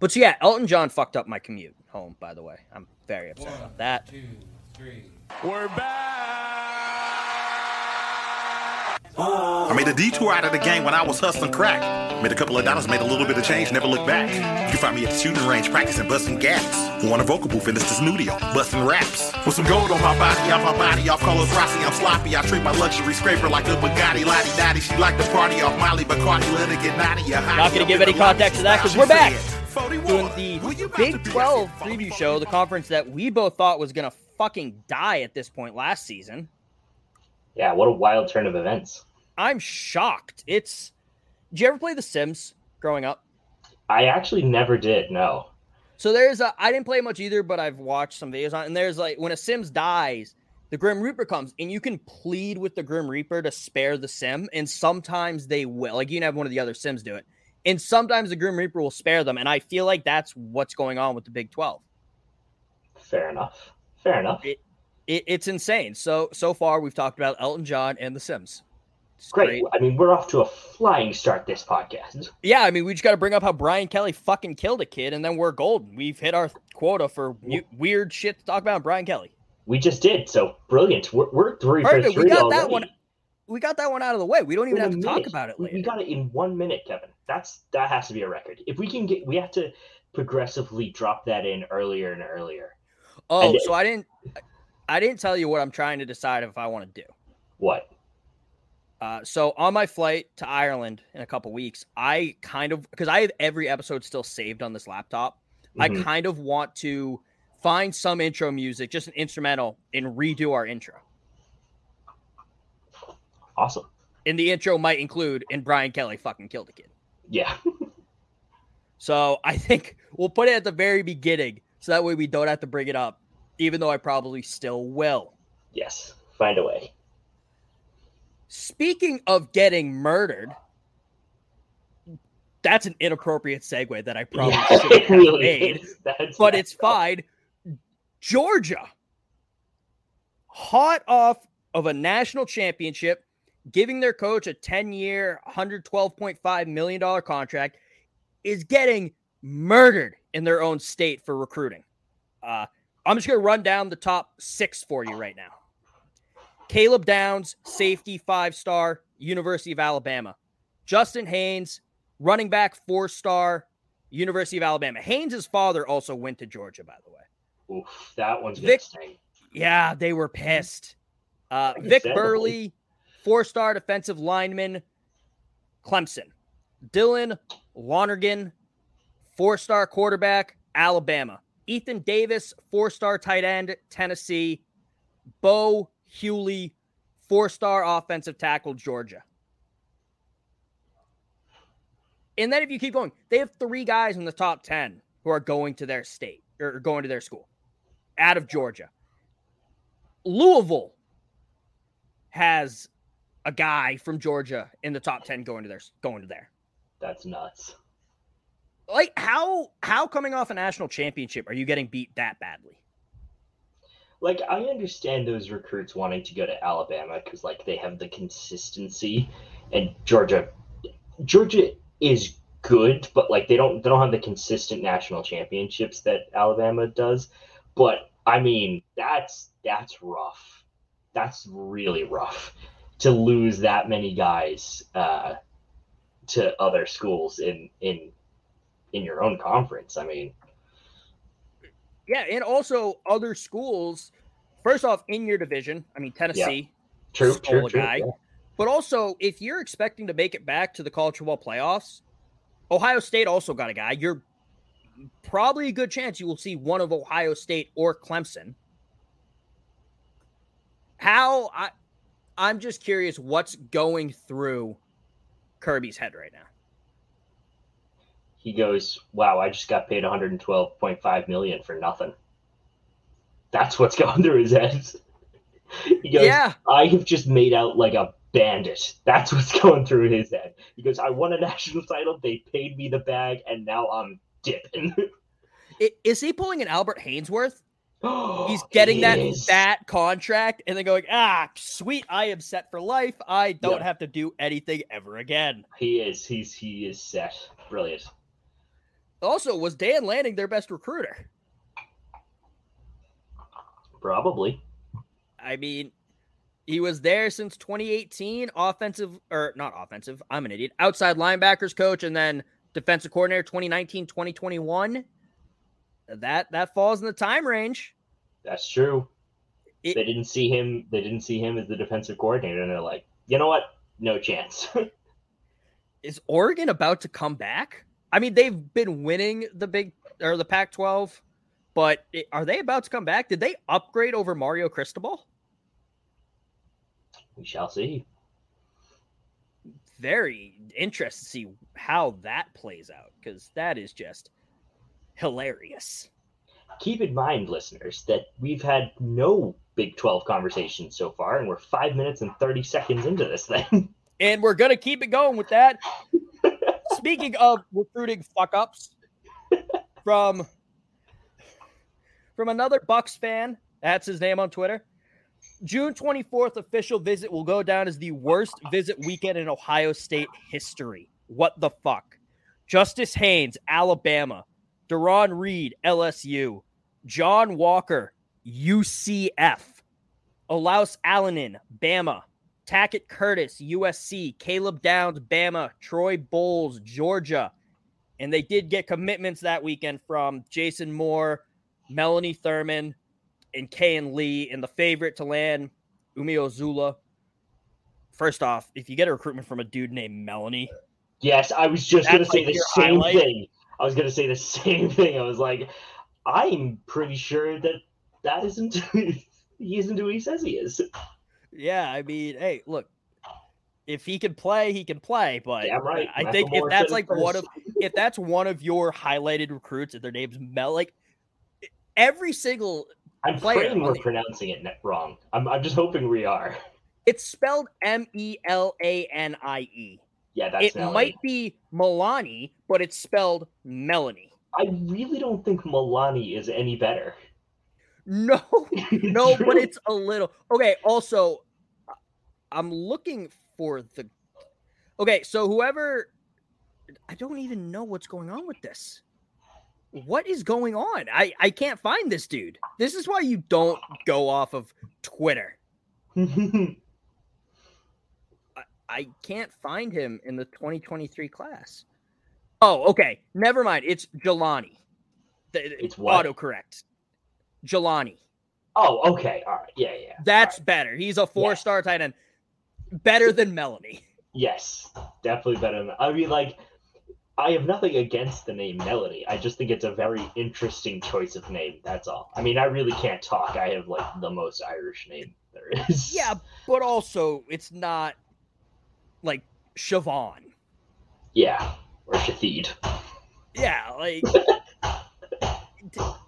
But so yeah, Elton John fucked up my commute home. By the way, I'm very upset One, about that. Two, three. We're back. I made a detour out of the game when I was hustling crack. Made a couple of dollars, made a little bit of change, never looked back. You can find me at the shooting range practicing busting gaps. On a vocal booth in the studio, busting raps. With some gold on my body, off my body, off Carlos Rossi, I'm sloppy. I treat my luxury scraper like a Bugatti, Lottie Dottie. She like the party off Molly, but Bacardi, let her get naughty. Not going to give any context to that because we're back doing the Big 12 preview show, the conference that we both thought was going to fucking die at this point last season. Yeah, what a wild turn of events. I'm shocked. It's. Did you ever play The Sims growing up? I actually never did. No. So there's a. I didn't play much either, but I've watched some videos on. And there's like when a Sims dies, the Grim Reaper comes, and you can plead with the Grim Reaper to spare the Sim, and sometimes they will. Like you can have one of the other Sims do it, and sometimes the Grim Reaper will spare them. And I feel like that's what's going on with the Big Twelve. Fair enough. Fair enough. It, it, it's insane. So so far we've talked about Elton John and The Sims. Great. great. I mean, we're off to a flying start this podcast. Yeah, I mean, we just got to bring up how Brian Kelly fucking killed a kid, and then we're golden. We've hit our quota for weird shit to talk about Brian Kelly. We just did. So brilliant. We're, we're three Perfect. for three we got already. that one. We got that one out of the way. We don't even have to minute. talk about it later. We got it in one minute, Kevin. That's that has to be a record. If we can get, we have to progressively drop that in earlier and earlier. Oh, and so I didn't. I didn't tell you what I'm trying to decide if I want to do. What? Uh, so on my flight to Ireland in a couple weeks, I kind of because I have every episode still saved on this laptop. Mm-hmm. I kind of want to find some intro music, just an instrumental, and redo our intro. Awesome. And the intro might include and Brian Kelly fucking killed a kid. Yeah. so I think we'll put it at the very beginning, so that way we don't have to bring it up, even though I probably still will. Yes. Find a way. Speaking of getting murdered, that's an inappropriate segue that I probably yeah, should have really made, but it's fine. Georgia, hot off of a national championship, giving their coach a 10 year, $112.5 million contract, is getting murdered in their own state for recruiting. Uh, I'm just going to run down the top six for you right now. Caleb Downs, safety five star, University of Alabama. Justice Haynes, running back four star, University of Alabama. Haynes' father also went to Georgia, by the way. Oof, that one's Vic, Yeah, they were pissed. Uh, Vic Burley, four star defensive lineman, Clemson. Dylan Lonergan, four star quarterback, Alabama. Ethan Davis, four star tight end, Tennessee. Bo Hughley, four star offensive tackle, Georgia. And then if you keep going, they have three guys in the top 10 who are going to their state or going to their school out of Georgia. Louisville has a guy from Georgia in the top 10 going to their going to there. That's nuts. Like how how coming off a national championship are you getting beat that badly? like I understand those recruits wanting to go to Alabama because like they have the consistency, and Georgia, Georgia is good, but like they don't they don't have the consistent national championships that Alabama does. But I mean, that's that's rough. That's really rough to lose that many guys uh, to other schools in in in your own conference. I mean, yeah, and also other schools. First off, in your division, I mean Tennessee, yeah. true, stole true, guy. yeah. But also, if you're expecting to make it back to the college football playoffs, Ohio State also got a guy. You're probably a good chance you will see one of Ohio State or Clemson. How I I'm just curious what's going through Kirby's head right now. He goes, "Wow, I just got paid 112.5 million for nothing." That's what's going through his head. he goes, Yeah. "I have just made out like a bandit." That's what's going through his head. He goes, "I won a national title. They paid me the bag, and now I'm dipping." Is he pulling an Albert Haynesworth? He's getting that Yes. that contract and then going, ah, sweet, I am set for life. I don't have to do anything ever again. He is. He's he is set. Brilliant. Also, was Dan Lanning their best recruiter? Probably. I mean, he was there since 2018, offensive or not offensive. I'm an idiot. Outside linebackers coach and then defensive coordinator 2019, 2021. That that falls in the time range. That's true. It- they didn't see him. They didn't see him as the defensive coordinator, and they're like, you know what? No chance. Is Oregon about to come back? I mean, they've been winning the big or the Pac-12, but i- are they about to come back? Did they upgrade over Mario Cristobal? we shall see. Very interested to see how that plays out because that is just hilarious. Keep in mind, listeners, that we've had no Big 12 conversations so far, and we're five minutes and 30 seconds into this thing. And we're gonna keep it going with that. Speaking of recruiting fuck ups from from another Bucks fan, that's his name on Twitter. June 24th official visit will go down as the worst visit weekend in Ohio State history. What the fuck? Justice Haynes, Alabama. Deron Reed, LSU. John Walker, UCF. Olaus Alinen, Bama. Tackett Curtis, USC, Caleb Downs, Bama, Troy Bowles, Georgia. And they did get commitments that weekend from Jason Moore, Melanie Thurman, and Kayan Lee. And the favorite to land, Umi Ozula. First off, if you get a recruitment from a dude named Melanie, yes, I was just going to say the same highlight? thing. I was going to say the same thing. I was like, I'm pretty sure that that isn't. he isn't who he says he is. yeah, I mean, hey, look, if he can play, he can play. But Damn right. I think if that's like one first. of if that's one of your highlighted recruits and their name's Mel, like every single I'm praying we're the- pronouncing it wrong. I'm, I'm just hoping we are. it's spelled M E L A N I E. Yeah, that's It Melanie. might be Milani, but it's spelled Melanie. I really don't think Milani is any better. No, no, but it's a little okay. Also, I'm looking for the. Okay, so whoever, I don't even know what's going on with this. What is going on? I I can't find this dude. This is why you don't go off of Twitter. I can't find him in the 2023 class. Oh, okay. Never mind. It's Jelani. It's what? Autocorrect. Jelani. oh, okay. All right. Yeah, yeah. That's right. better. He's a four star tight end. Better than Melanie. Yes, definitely better than. I mean, like, I have nothing against the name Melody. I just think it's a very interesting choice of name. That's all. I mean, I really can't talk. I have like the most Irish name there is. Yeah, but also it's not like Siobhan. Yeah. Or Shathid. Yeah, like.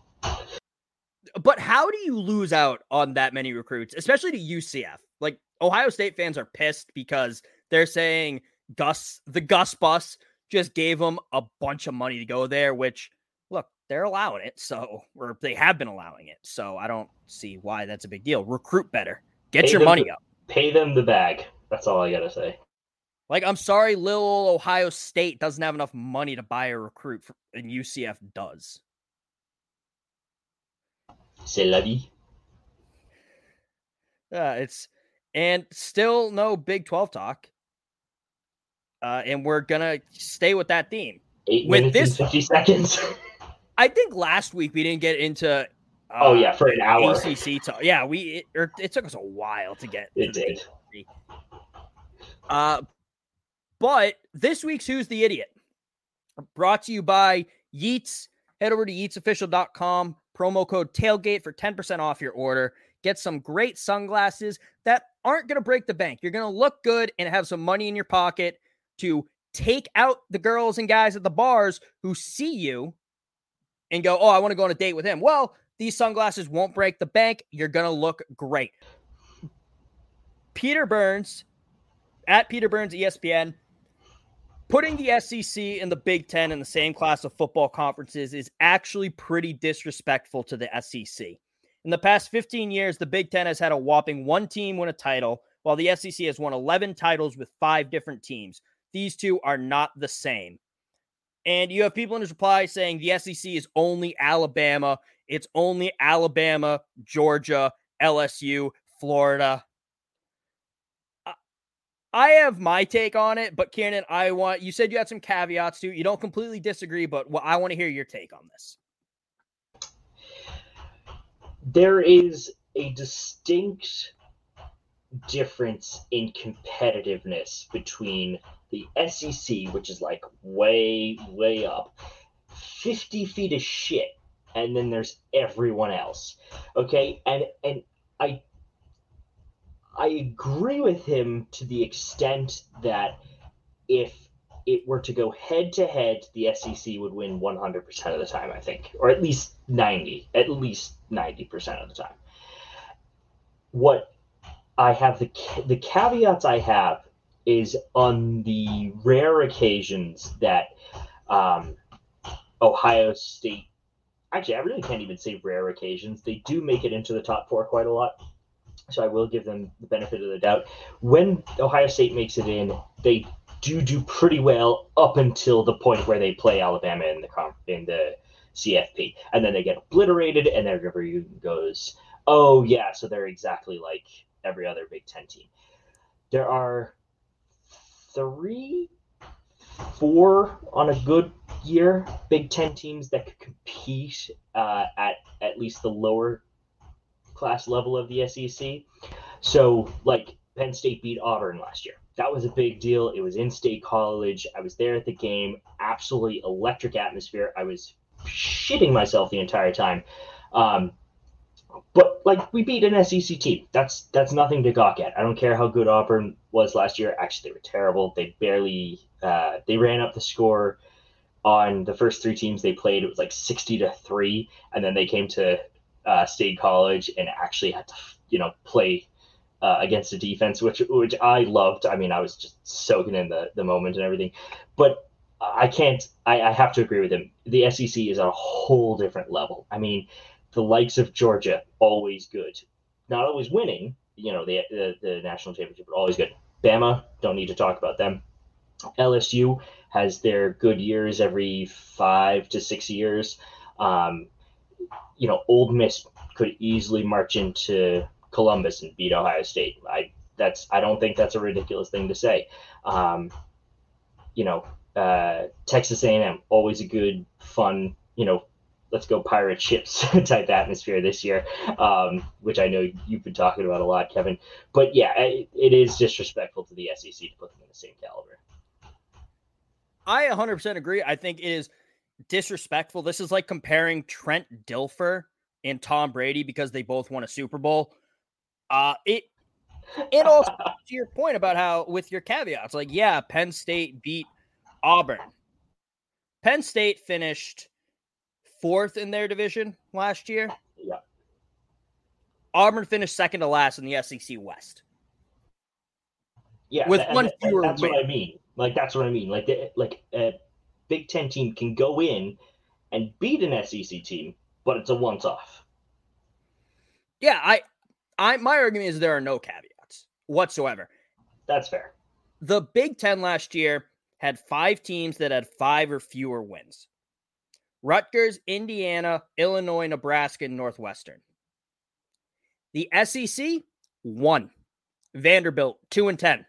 but how do you lose out on that many recruits, especially to UCF? Like Ohio State fans are pissed because they're saying Gus, the Gus bus, just gave them a bunch of money to go there. Which, look, they're allowing it. So, or they have been allowing it. So I don't see why that's a big deal. Recruit better. Get Pay your money the- up. Pay them the bag. That's all I gotta say. Like, I'm sorry, little Ohio State doesn't have enough money to buy a recruit, for, and UCF does. C'est la vie. Uh, it's and still no Big 12 talk. Uh, and we're gonna stay with that theme. Eight With this- and fifty seconds. I think last week we didn't get into. Uh, oh yeah, for an hour. ACC talk. Yeah, we it, it took us a while to get. It did. Uh, but this week's Who's the Idiot brought to you by Yeats. Head over to yeatsofficial.com, promo code tailgate for 10% off your order. Get some great sunglasses that aren't going to break the bank. You're going to look good and have some money in your pocket to take out the girls and guys at the bars who see you and go, Oh, I want to go on a date with him. Well, these sunglasses won't break the bank. You're going to look great. Peter Burns at Peter Burns ESPN. Putting the SEC and the Big Ten in the same class of football conferences is actually pretty disrespectful to the SEC. In the past 15 years, the Big Ten has had a whopping one team win a title, while the SEC has won 11 titles with five different teams. These two are not the same. And you have people in his reply saying the SEC is only Alabama. It's only Alabama, Georgia, LSU, Florida. I- have my take on it, but Kieran, I want you said you had some caveats too. You don't completely disagree, but I want to hear your take on this. there is a distinct difference in competitiveness between the SEC, which is like way, way up, 50 feet of shit, and then there's everyone else. Okay, and and I I agree with him to the extent that if it were to go head to head, the SEC would win 100% of the time, I think, or at least 90, at least 90% of the time. What I have the the caveats I have is on the rare occasions that um, Ohio State. Actually, I really can't even say rare occasions. They do make it into the top four quite a lot, so I will give them the benefit of the doubt. When Ohio State makes it in, they do do pretty well up until the point where they play Alabama in the in the CFP, and then they get obliterated, and everybody goes, "Oh yeah, so they're exactly like every other Big Ten team." There are three, four on a good year Big Ten teams that could compete uh, at at least the lower class level of the SEC. So, like Penn State beat Auburn last year. That was a big deal. It was in State College. I was there at the game. Absolutely electric atmosphere. I was shitting myself the entire time. Um, but like we beat an SEC team. That's that's nothing to gawk at. I don't care how good Auburn was last year. Actually, they were terrible. They barely uh, they ran up the score on the first three teams they played. It was like sixty to three, and then they came to uh, State College and actually had to you know play uh, against a defense, which which I loved. I mean, I was just soaking in the the moment and everything. But I can't. I, I have to agree with him. The SEC is at a whole different level. I mean, the likes of Georgia always good, not always winning. You know, the the, the national championship, but always good. Bama, don't need to talk about them. LSU has their good years every five to six years. Um, you know, Ole Miss could easily march into Columbus and beat Ohio State. I that's I don't think that's a ridiculous thing to say. Um, you know, uh, Texas A&M always a good, fun, you know, let's go pirate ships type atmosphere this year, um, which I know you've been talking about a lot, Kevin. But yeah, it, it is disrespectful to the SEC to put them in the same caliber. I 100% agree. I think it is disrespectful. This is like comparing Trent Dilfer and Tom Brady because they both won a Super Bowl. Uh it it also to your point about how with your caveats, like yeah, Penn State beat Auburn. Penn State finished fourth in their division last year. Yeah. Auburn finished second to last in the SEC West. Yeah, With one fewer That's what. I mean. Like that's what I mean. Like the, like a Big Ten team can go in and beat an SEC team, but it's a once off. Yeah, I, I, my argument is there are no caveats whatsoever. That's fair. The Big Ten last year had five teams that had five or fewer wins Rutgers, Indiana, Illinois, Nebraska, and Northwestern. The SEC, one. Vanderbilt, two and 10.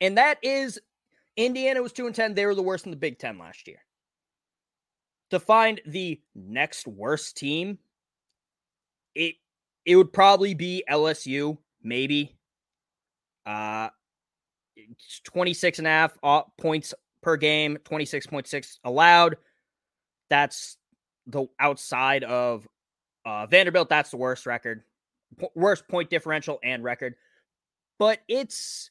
And that is Indiana was two and 10. They were the worst in the Big Ten last year. To find the next worst team, it it would probably be LSU, maybe. Uh 26 and a half uh, points per game, 26.6 allowed. That's the outside of uh, Vanderbilt. That's the worst record, P- worst point differential and record. But it's,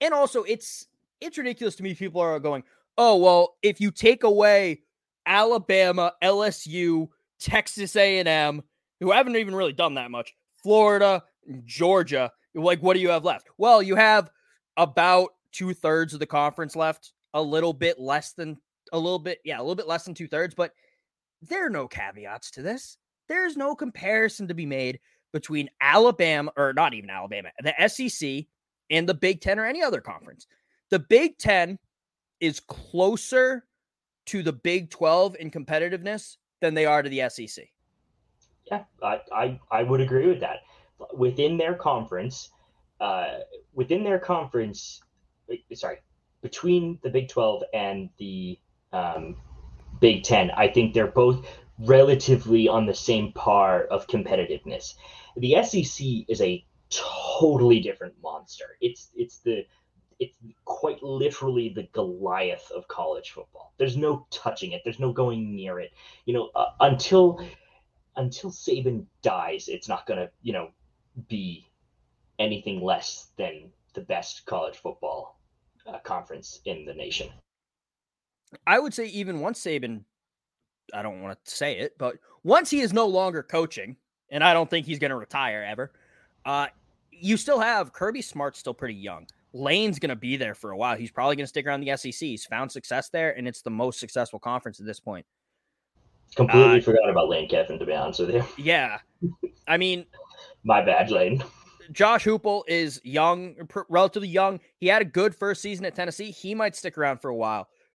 and also it's, it's ridiculous to me. People are going, oh, well, if you take away Alabama, LSU, Texas A&M, who haven't even really done that much, Florida, Georgia, like, what do you have left? Well, you have about two thirds of the conference left, a little bit less than a little bit, yeah, a little bit less than two thirds, but there are no caveats to this. There's no comparison to be made between Alabama, or not even Alabama, the SEC and the Big Ten or any other conference. The Big Ten is closer to the Big 12 in competitiveness than they are to the SEC. Yeah, I, I, I would agree with that. Within their conference, uh, within their conference, sorry, between the Big 12 and the um, Big 10, I think they're both relatively on the same par of competitiveness. The SEC is a totally different monster. It's it's the it's quite literally the Goliath of college football. There's no touching it. There's no going near it. You know, uh, until until Saban dies, it's not to, you know, be anything less than the best college football uh, conference in the nation. I would say even once Saban, I don't want to say it, but once he is no longer coaching, and I don't think he's going to retire ever, uh, you still have Kirby Smart still pretty young. Lane's going to be there for a while. He's probably going to stick around the SEC. He's found success there, and it's the most successful conference at this point. Completely uh, forgot about Lane Kiffin, to be honest with you. Yeah. I mean, my bad, Lane. Josh Heupel is young, relatively young. He had a good first season at Tennessee. He might stick around for a while.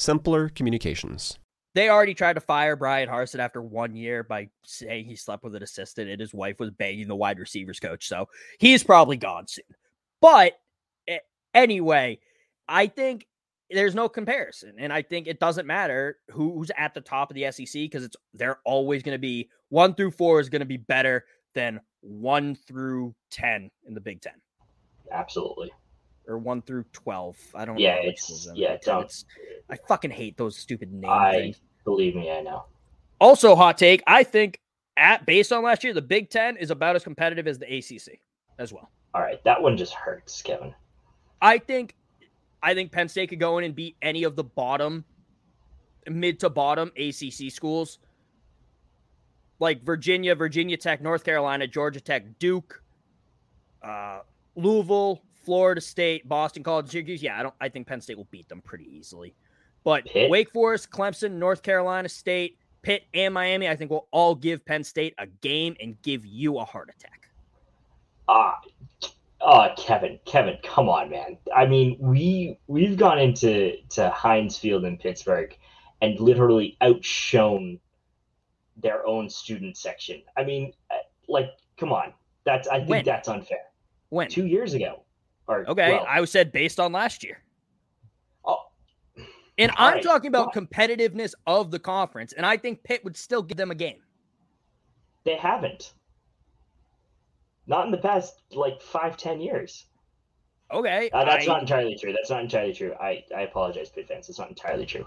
simpler communications. They already tried to fire Bryan Harsin after one year by saying he slept with an assistant and his wife was banging the wide receivers coach. So he's probably gone soon. But anyway, I think there's no comparison. And I think it doesn't matter who's at the top of the SEC because it's they're always going to be one through four is going to be better than one through 10 in the Big Ten. Absolutely or one through twelve. I don't yeah, know. It's, yeah, don't. It's, I fucking hate those stupid names. I things. believe me, I know. Also, hot take. I think at based on last year, the Big Ten is about as competitive as the ACC as well. All right, that one just hurts, Kevin. I think, I think Penn State could go in and beat any of the bottom, mid to bottom ACC schools, like Virginia, Virginia Tech, North Carolina, Georgia Tech, Duke, uh, Louisville, Florida State, Boston College, Syracuse. Yeah, I don't. I think Penn State will beat them pretty easily. But Pitt. Wake Forest, Clemson, North Carolina State, Pitt, and Miami, I think will all give Penn State a game and give you a heart attack. Ah, uh, uh, Kevin, Kevin, come on, man. I mean, we we've gone into to Heinz Field in Pittsburgh, and literally outshone their own student section. I mean, uh, like, come on, that's I think When? that's unfair. When? Two years ago, or Okay, well, I said based on last year. oh, And All I'm right, talking about fine. competitiveness of the conference, and I think Pitt would still give them a game. they haven't. Not in the past like five, ten years. Okay, Uh, that's I- not entirely true. That's not entirely true. I, I apologize, Pitt fans. It's not entirely true.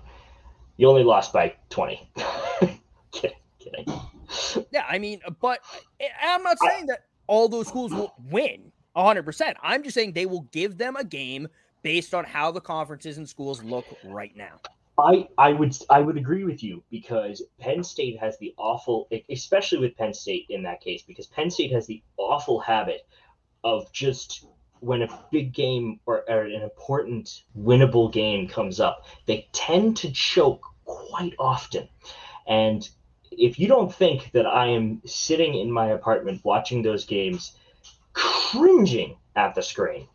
You only lost by 20. kidding, kidding. Yeah, I mean, but I- I'm not saying that all those schools will win 100%. I'm just saying they will give them a game based on how the conferences and schools look right now. I, I would I would agree with you because Penn State has the awful, especially with Penn State in that case, because Penn State has the awful habit of just when a big game or, or an important winnable game comes up, they tend to choke quite often. And if you don't think that I am sitting in my apartment watching those games, cringing at the screen,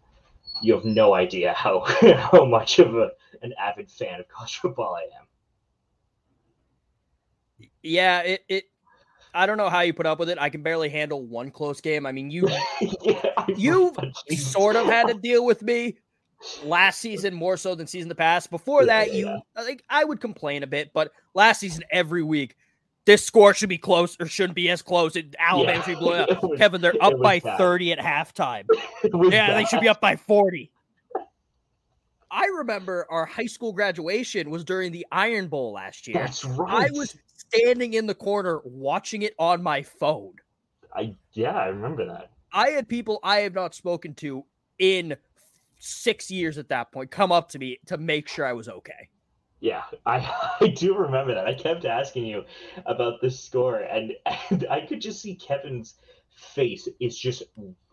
you have no idea how how much of a an avid fan of college football I am. Yeah, it, it I don't know how you put up with it. I can barely handle one close game. I mean, you yeah, you sort of had to deal with me last season more so than season the past. Before Yeah, that, you yeah. I think I would complain a bit, but last season every week this score should be close or shouldn't be as close. It, Alabama Yeah, should be blowing it up. was- Kevin, they're up by bad. 30 at halftime. It was Yeah, they should be up by 40. I remember our high school graduation was during the Iron Bowl last year. That's right. I was standing in the corner watching it on my phone. I yeah, I remember that. I had people I have not spoken to in six years at that point come up to me to make sure I was okay. Yeah, I I do remember that. I kept asking you about the score, and, and I could just see Kevin's face is just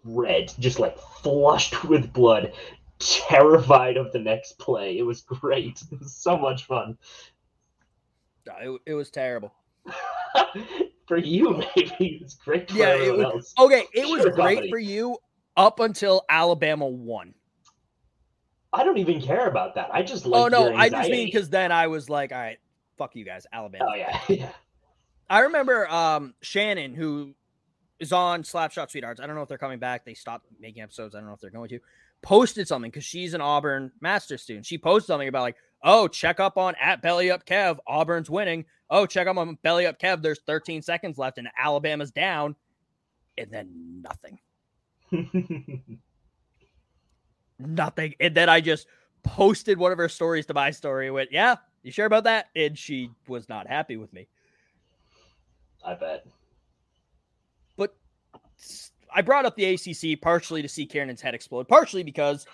red, just like flushed with blood, terrified of the next play. It was great. It was so much fun. It, it was terrible. for you, maybe it's great for Yeah, it was- else. Okay, it was Sure, great for you up until Alabama won. I don't even care about that. I just like. oh no, I just mean because then I was like, all right, fuck you guys, Alabama. Oh yeah, yeah. I remember um Shannon, who is on Slapshot Sweethearts. I don't know if they're coming back. They stopped making episodes. I don't know if they're going to. Posted something because she's an Auburn master student. She posted something about like, oh, check up on at Belly Up Kev. Auburn's winning. Oh, check up on Belly Up Kev. There's 13 seconds left and Alabama's down. And then nothing. Nothing. And then I just posted one of her stories to my story. Went, yeah, you sure about that? And she was not happy with me. I bet. but I brought up the ACC partially to see Kieran's head explode, partially because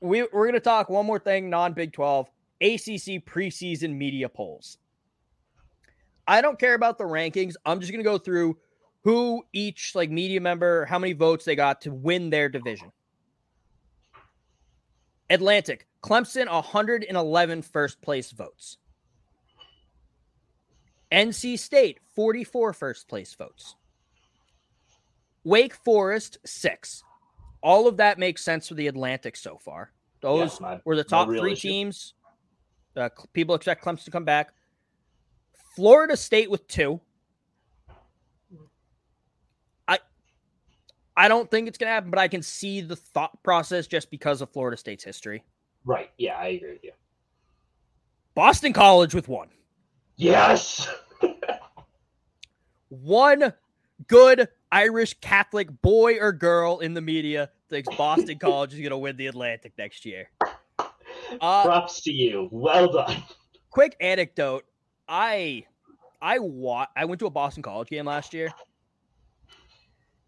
we, we're going to talk one more thing non Big 12 ACC preseason media polls. I don't care about the rankings. I'm just going to go through who each like media member, how many votes they got to win their division. Atlantic, Clemson 111 first place votes. NC State 44 first place votes. Wake Forest 6. All of that makes sense for the Atlantic so far. Those yeah, were the top 3 issue. teams. Uh, people expect Clemson to come back. Florida State with 2. I don't think it's gonna happen, but I can see the thought process just because of Florida State's history. Right. Yeah, I agree with you. Boston College with one. Yes. one good Irish Catholic boy or girl in the media thinks Boston College is going to win the Atlantic next year. Uh, Props to you. Well done. quick anecdote: I I wa- I went to a Boston College game last year.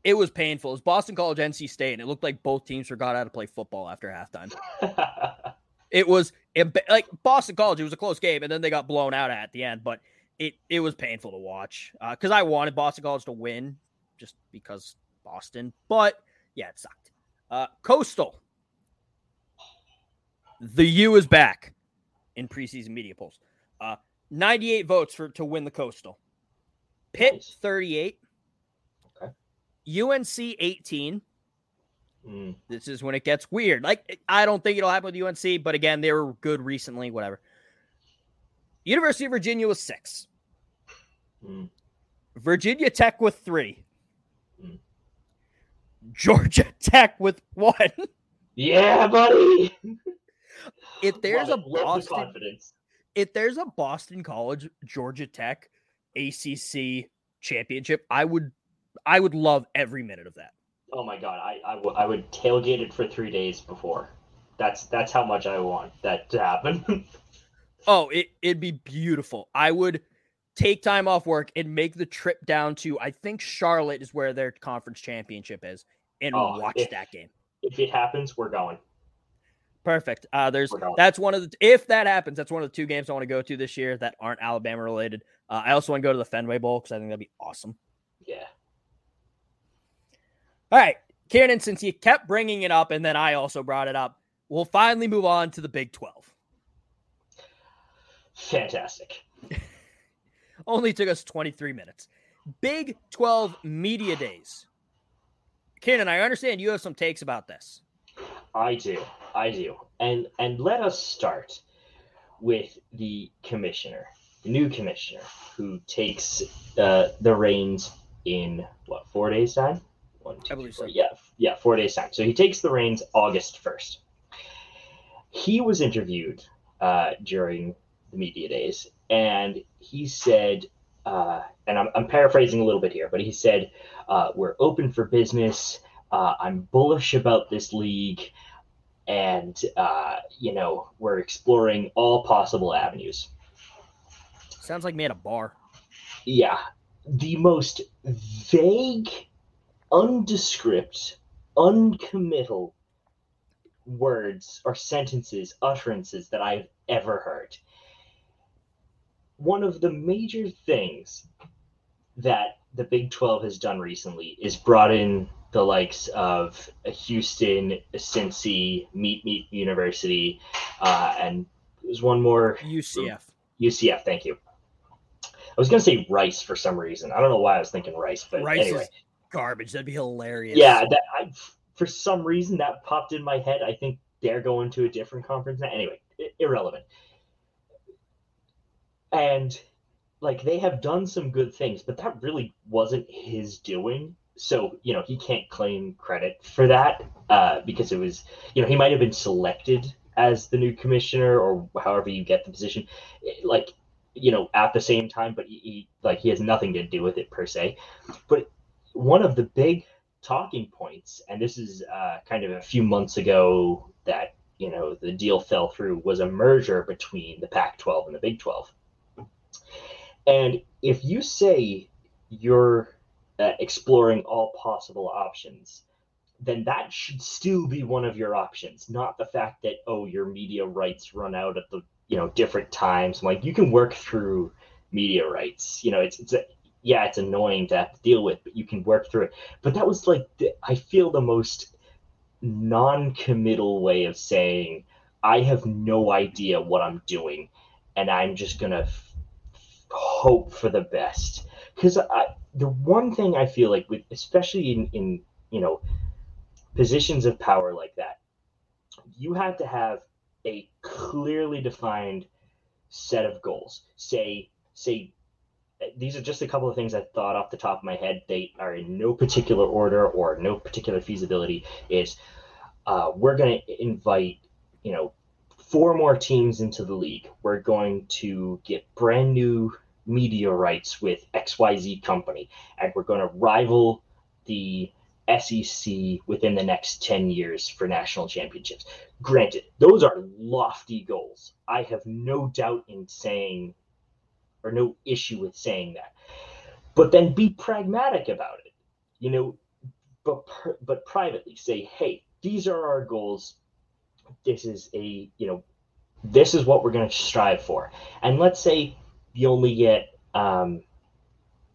It was painful. It was Boston College, NC State, and it looked like both teams forgot how to play football after halftime. It was like Boston College. It was a close game, and then they got blown out at the end. But it it was painful to watch because I wanted Boston College to win just because Boston. But yeah, it sucked. Uh, Coastal. The U is back in preseason media polls. Uh, 98 votes for to win the Coastal. Pitt 38. UNC 18. Mm, This is when it gets weird. Like I don't think it'll happen with UNC, but again, they were good recently. Whatever. University of Virginia was six. Mm. Virginia Tech with three. Mm. Georgia Tech with one. Yeah, buddy. If there's Love a. The Boston, if there's a Boston College Georgia Tech ACC championship, I would, I would love every minute of that. Oh my god, I, I, w- I would tailgate it for three days before. That's that's how much I want that to happen. Oh, it, it'd be beautiful. I would take time off work and make the trip down to I think Charlotte is where their conference championship is and Oh, watch if- that game. if it happens, we're going. Perfect. Uh there's that's one of the if that happens, that's one of the two games I want to go to this year that aren't Alabama related. Uh, I also want to go to the Fenway Bowl because I think that'd be awesome. Yeah. All right, Kieran, since you kept bringing it up and then I also brought it up, we'll finally move on to the Big 12. Fantastic. Only took us 23 minutes. Big 12 media days. Kieran, I understand you have some takes about this. I do. I do. And and let us start with the commissioner, the new commissioner, who takes uh, the reins in what four days time? One, two, I believe so. Yeah, yeah, four days time. So he takes the reins August first. He was interviewed uh, during the media days, and he said, uh, and I'm, I'm paraphrasing a little bit here, but he said, uh, "We're open for business. Uh, I'm bullish about this league." and uh, you know we're exploring all possible avenues Sounds like me at a bar. yeah the most vague undescript uncommittal words or sentences utterances that i've ever heard one of the major things that the big 12 has done recently is brought in the likes of Houston, Cincy, Meet Meet University, uh, and there's one more UCF. UCF. Thank you. I was gonna say Rice for some reason. I don't know why I was thinking Rice, but Rice anyway, is garbage. That'd be hilarious. yeah. That I, for some reason that popped in my head. I think they're going to a different conference now. Anyway, irrelevant. And like they have done some good things, but that really wasn't his doing. So you know he can't claim credit for that uh, because it was you know he might have been selected as the new commissioner or however you get the position, like you know at the same time, but he, he like he has nothing to do with it per se. But one of the big talking points, and this is uh, kind of a few months ago that you know the deal fell through, was a merger between the Pac-12 and the Big 12. And if you say you're uh, exploring all possible options, then that should still be one of your options, not the fact that oh your media rights run out at the you know different times. Like you can work through media rights. You know, it's it's a yeah, it's annoying to have to deal with, but you can work through it. But that was like the, I feel the most non-committal way of saying I have no idea what I'm doing, and I'm just gonna f- hope for the best. Because the one thing I feel like with, especially in in you know positions of power like that, you have to have a clearly defined set of goals. Say say these are just a couple of things I thought off the top of my head. They are in no particular order or no particular feasibility. Is uh, we're going to invite, you know, four more teams into the league. We're going to get brand new media rights with XYZ company, and we're going to rival the SEC within the next 10 years for national championships. Granted, those are lofty goals. I have no doubt in saying or no issue with saying that. But then be pragmatic about it. You know, but but privately say, "Hey, these are our goals. This is a, you know, this is what we're going to strive for." And let's say you only get um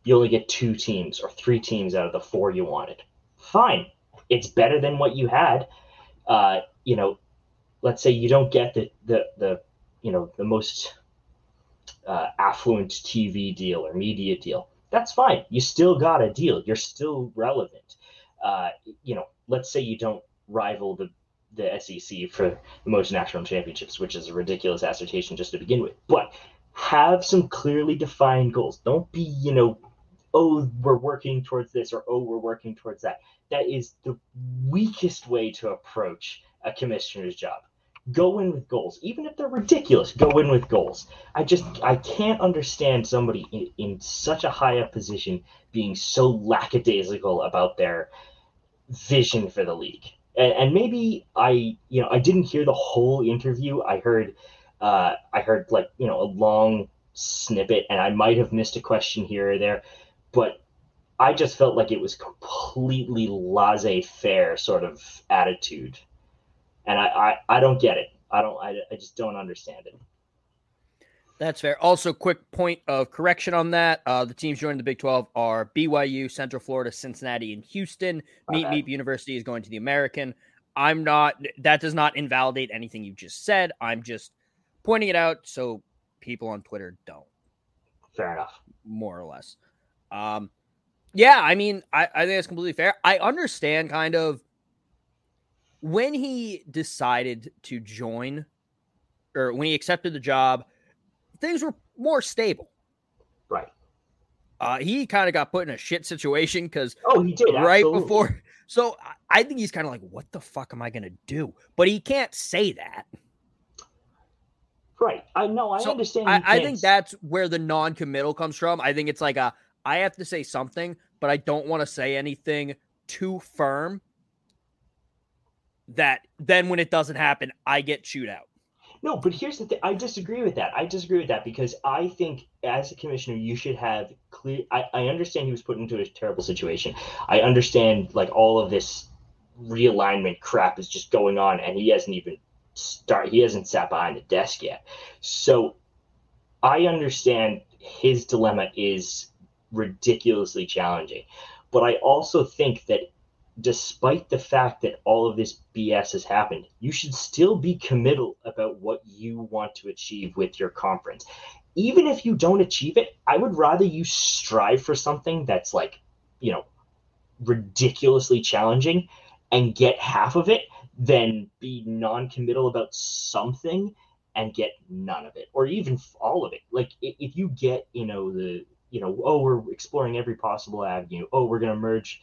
you only get two teams or three teams out of the four you wanted. Fine. It's better than what you had. Uh, you know, let's say you don't get the the the you know, the most uh, affluent TV deal or media deal. That's fine. You still got a deal. You're still relevant. Uh, you know, let's say you don't rival the the SEC for the most national championships, which is a ridiculous assertion just to begin with. But have some clearly defined goals. Don't be, you know, oh, we're working towards this or oh, we're working towards that. That is the weakest way to approach a commissioner's job. Go in with goals, even if they're ridiculous. Go in with goals. I just I can't understand somebody in, in such a high up position being so lackadaisical about their vision for the league. And, and maybe I, you know, I didn't hear the whole interview. I heard, uh, I heard like you know a long snippet, and I might have missed a question here or there, but I just felt like it was completely laissez-faire sort of attitude, and I, I, I don't get it. I don't. I, I just don't understand it. That's fair. Also, quick point of correction on that: uh, the teams joining the Big Twelve are BYU, Central Florida, Cincinnati, and Houston. Meet okay. Meet University is going to the American. I'm not. That does not invalidate anything you just said. I'm just pointing it out so people on Twitter don't. Fair enough. More or less. Um, yeah, I mean, I, I think that's completely fair. I understand kind of when he decided to join or when he accepted the job, things were more stable. Right. Uh, he kind of got put in a shit situation because oh, he did right absolutely. before. So I think he's kind of like, what the fuck am I going to do? But he can't say that. Right. I know. I so understand. I, I think that's where the non-committal comes from. I think it's like a I have to say something, but I don't want to say anything too firm that then when it doesn't happen, I get chewed out. No, but here's the thing. I disagree with that. I disagree with that because I think as a commissioner, you should have clear. I, I understand he was put into a terrible situation. I understand like all of this realignment crap is just going on, and he hasn't even start. He hasn't sat behind the desk yet. So I understand his dilemma is ridiculously challenging. But I also think that despite the fact that all of this BS has happened, you should still be committal about what you want to achieve with your conference. Even if you don't achieve it, I would rather you strive for something that's like, you know, ridiculously challenging and get half of it than be non-committal about something and get none of it or even all of it. Like if you get, you know, the you know, oh, we're exploring every possible avenue. Oh, we're going to merge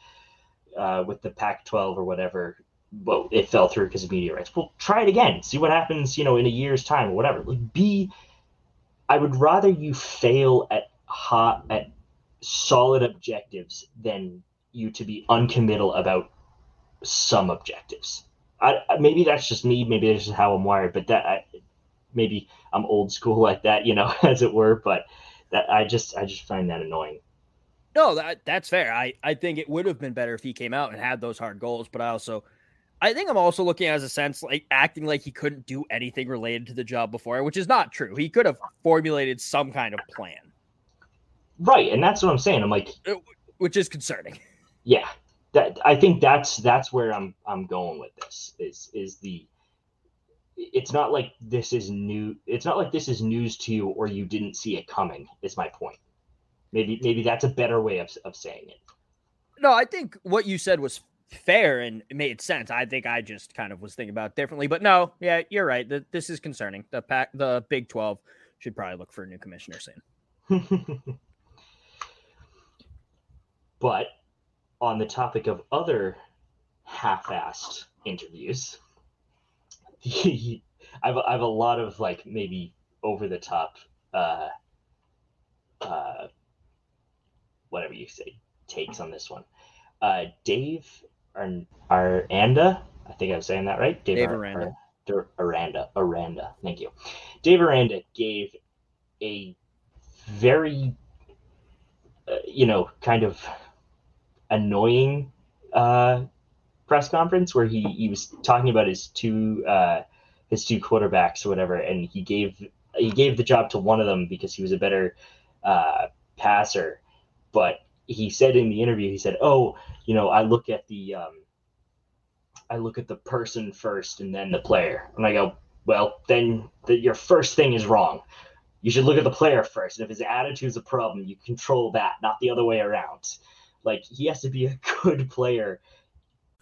uh, with the Pac-12 or whatever. Well, it fell through because of media rights. Well, try it again. See what happens. You know, in a year's time or whatever. Like, be. I would rather you fail at hot at solid objectives than you to be uncommittal about some objectives. I, maybe that's just me. Maybe that's just how I'm wired. But that I, maybe I'm old school like that, you know, as it were. But that I just I just find that annoying. No, that that's fair. I I think it would have been better if he came out and had those hard goals, but I also I think I'm also looking as a sense like acting like he couldn't do anything related to the job before, which is not true. He could have formulated some kind of plan. Right, and that's what I'm saying. I'm like uh, which is concerning. Yeah. That I think that's that's where I'm I'm going with this is is the it's not like this is new it's not like this is news to you or you didn't see it coming is my point maybe maybe that's a better way of, of saying it. No i think what you said was fair and it made sense. I think i just kind of was thinking about differently but no yeah you're right. The, this is concerning. The Pac the big 12 should probably look for a new commissioner soon. But on the topic of other half-assed interviews I have, I have a lot of like maybe over the top, uh, uh, whatever you say, takes on this one. Uh, Dave Ar- Aranda, I think I'm saying that right. Dave, Dave Ar- Aranda. Ar- Aranda. Aranda. Thank you. Dave Aranda gave a very, uh, you know, kind of annoying uh, press conference where he, he was talking about his two uh, his two quarterbacks or whatever, and he gave he gave the job to one of them because he was a better uh, passer. But he said in the interview, he said, "Oh, you know, I look at the um, I look at the person first and then the player." And I go, "Well, then the, your first thing is wrong. You should look at the player first. And if his attitude is a problem, you control that, not the other way around. Like he has to be a good player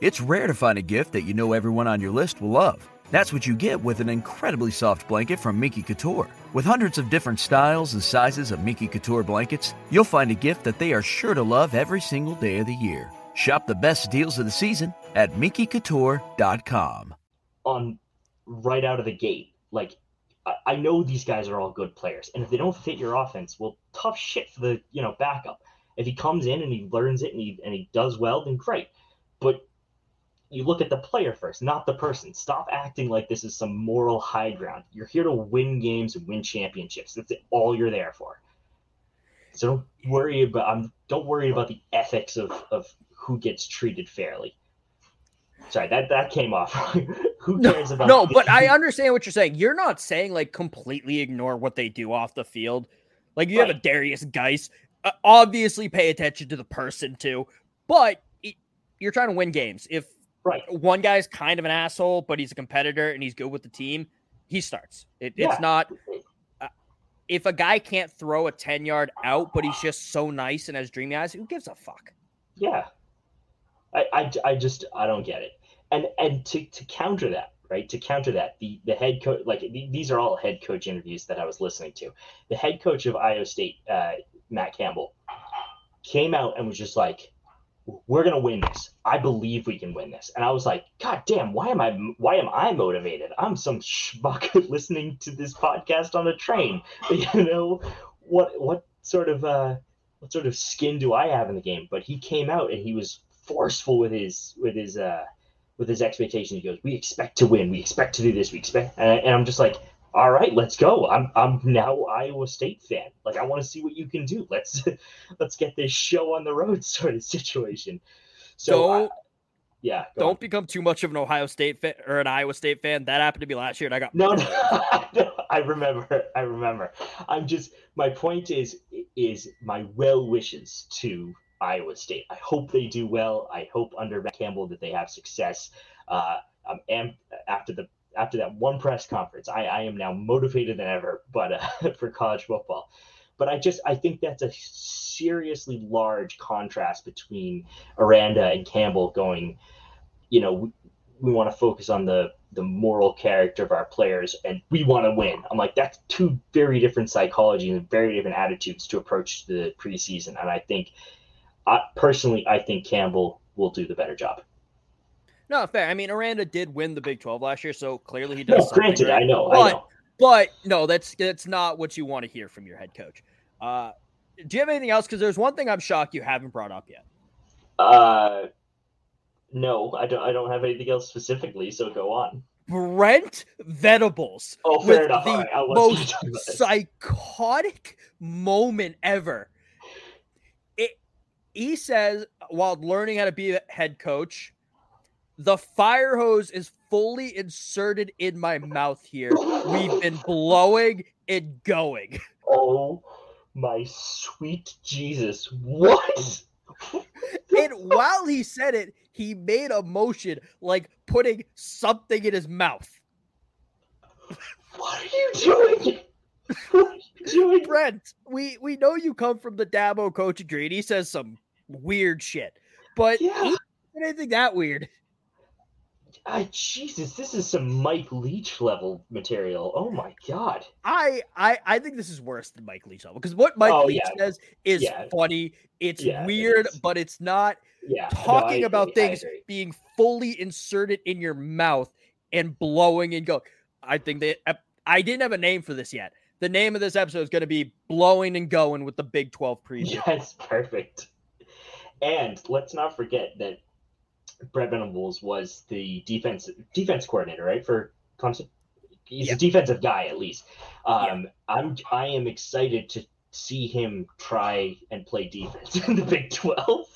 It's rare to find a gift that you know everyone on your list will love. That's what you get with an incredibly soft blanket from Miki Couture. With hundreds of different styles and sizes of Miki Couture blankets, you'll find a gift that they are sure to love every single day of the year. Shop the best deals of the season at MikiCouture.com. on um, right out of the gate. Like I know these guys are all good players, and if they don't fit your offense, well, tough shit for the you know backup. If he comes in and he learns it and he and he does well, then great. But you look at the player first, not the person. Stop acting like this is some moral high ground. You're here to win games and win championships. That's all you're there for. So don't worry about um, don't worry about the ethics of, of who gets treated fairly. Sorry, that that came off. who cares about No, but I understand what you're saying. You're not saying like completely ignore what they do off the field. Like you have a Darius Geis. Uh, obviously, pay attention to the person too. But you're trying to win games. If right. one guy's kind of an asshole, but he's a competitor and he's good with the team, he starts. It, Yeah. It's not. uh, If a guy can't throw a 10 yard out, but he's just so nice and has dreamy eyes, who gives a fuck? Yeah. I, I, I just I don't get it. And and to, to counter that, right? To counter that, the the head coach like th- these are all head coach interviews that I was listening to. The head coach of Iowa State, uh, Matt Campbell, came out and was just like, "We're gonna win this. I believe we can win this." And I was like, "God damn, why am I why am I motivated? I'm some schmuck listening to this podcast on a train. You know what what sort of uh what sort of skin do I have in the game? But he came out and he was forceful with his with his uh with his expectations. He goes, "We expect to win. We expect to do this. We expect." And, I, and I'm just like, "All right, let's go." I'm I'm now Iowa State fan. Like I want to see what you can do. Let's let's get this show on the road sort of situation. So Don't- I- yeah. Don't become too much of an Ohio State fan or an Iowa State fan. That happened to me last year, and I got No, no, I remember. I remember. I'm just my point is is my well wishes to Iowa State. I hope they do well. I hope under Matt Campbell that they have success. Uh, I'm am after the after that one press conference. I, I am now motivated than ever, but uh, for college football. But I just I think that's a seriously large contrast between Aranda and Campbell going. You know, we, we want to focus on the the moral character of our players and we want to win. I'm like, that's two very different psychology and very different attitudes to approach the preseason. And I think, I, personally, I think Campbell will do the better job. No, fair. I mean, Aranda did win the Big 12 last year, so clearly he No, does. something granted, right. I know, but, I know. But no, that's that's not what you want to hear from your head coach. Uh, do you have anything else? Because there's one thing I'm shocked you haven't brought up yet. Uh, no, I don't. I don't have anything else specifically. So go on. Brent Venables. Oh, fair with enough. The right, most talk about this. psychotic moment ever. It, he says while learning how to be a head coach, the fire hose is fully inserted in my mouth here. We've been blowing and going. Oh my sweet Jesus! What? And while he said it, he made a motion like putting something in his mouth. What are you doing? What are you doing? Brent, we we know you come from the Dabo coaching tree, and he says some weird shit, but Yeah. anything that weird. Ah, Jesus, this is some Mike Leach level material. Oh my God. I I I think this is worse than Mike Leach level because what Mike Oh, Leach yeah. says is Yeah. funny. It's Yeah, weird, but it's not Yeah. no, talking about things being fully inserted in your mouth and blowing and go. I think I, I didn't have a name for this yet. The name of this episode is going to be "Blowing and Going" with the Big Twelve preview. Yes, perfect. And let's not forget that Brent Venables was the defense defense coordinator, right, for Clemson. He's Yeah. a defensive guy at least. Um, I'm I am excited to see him try and play defense in the Big Twelve,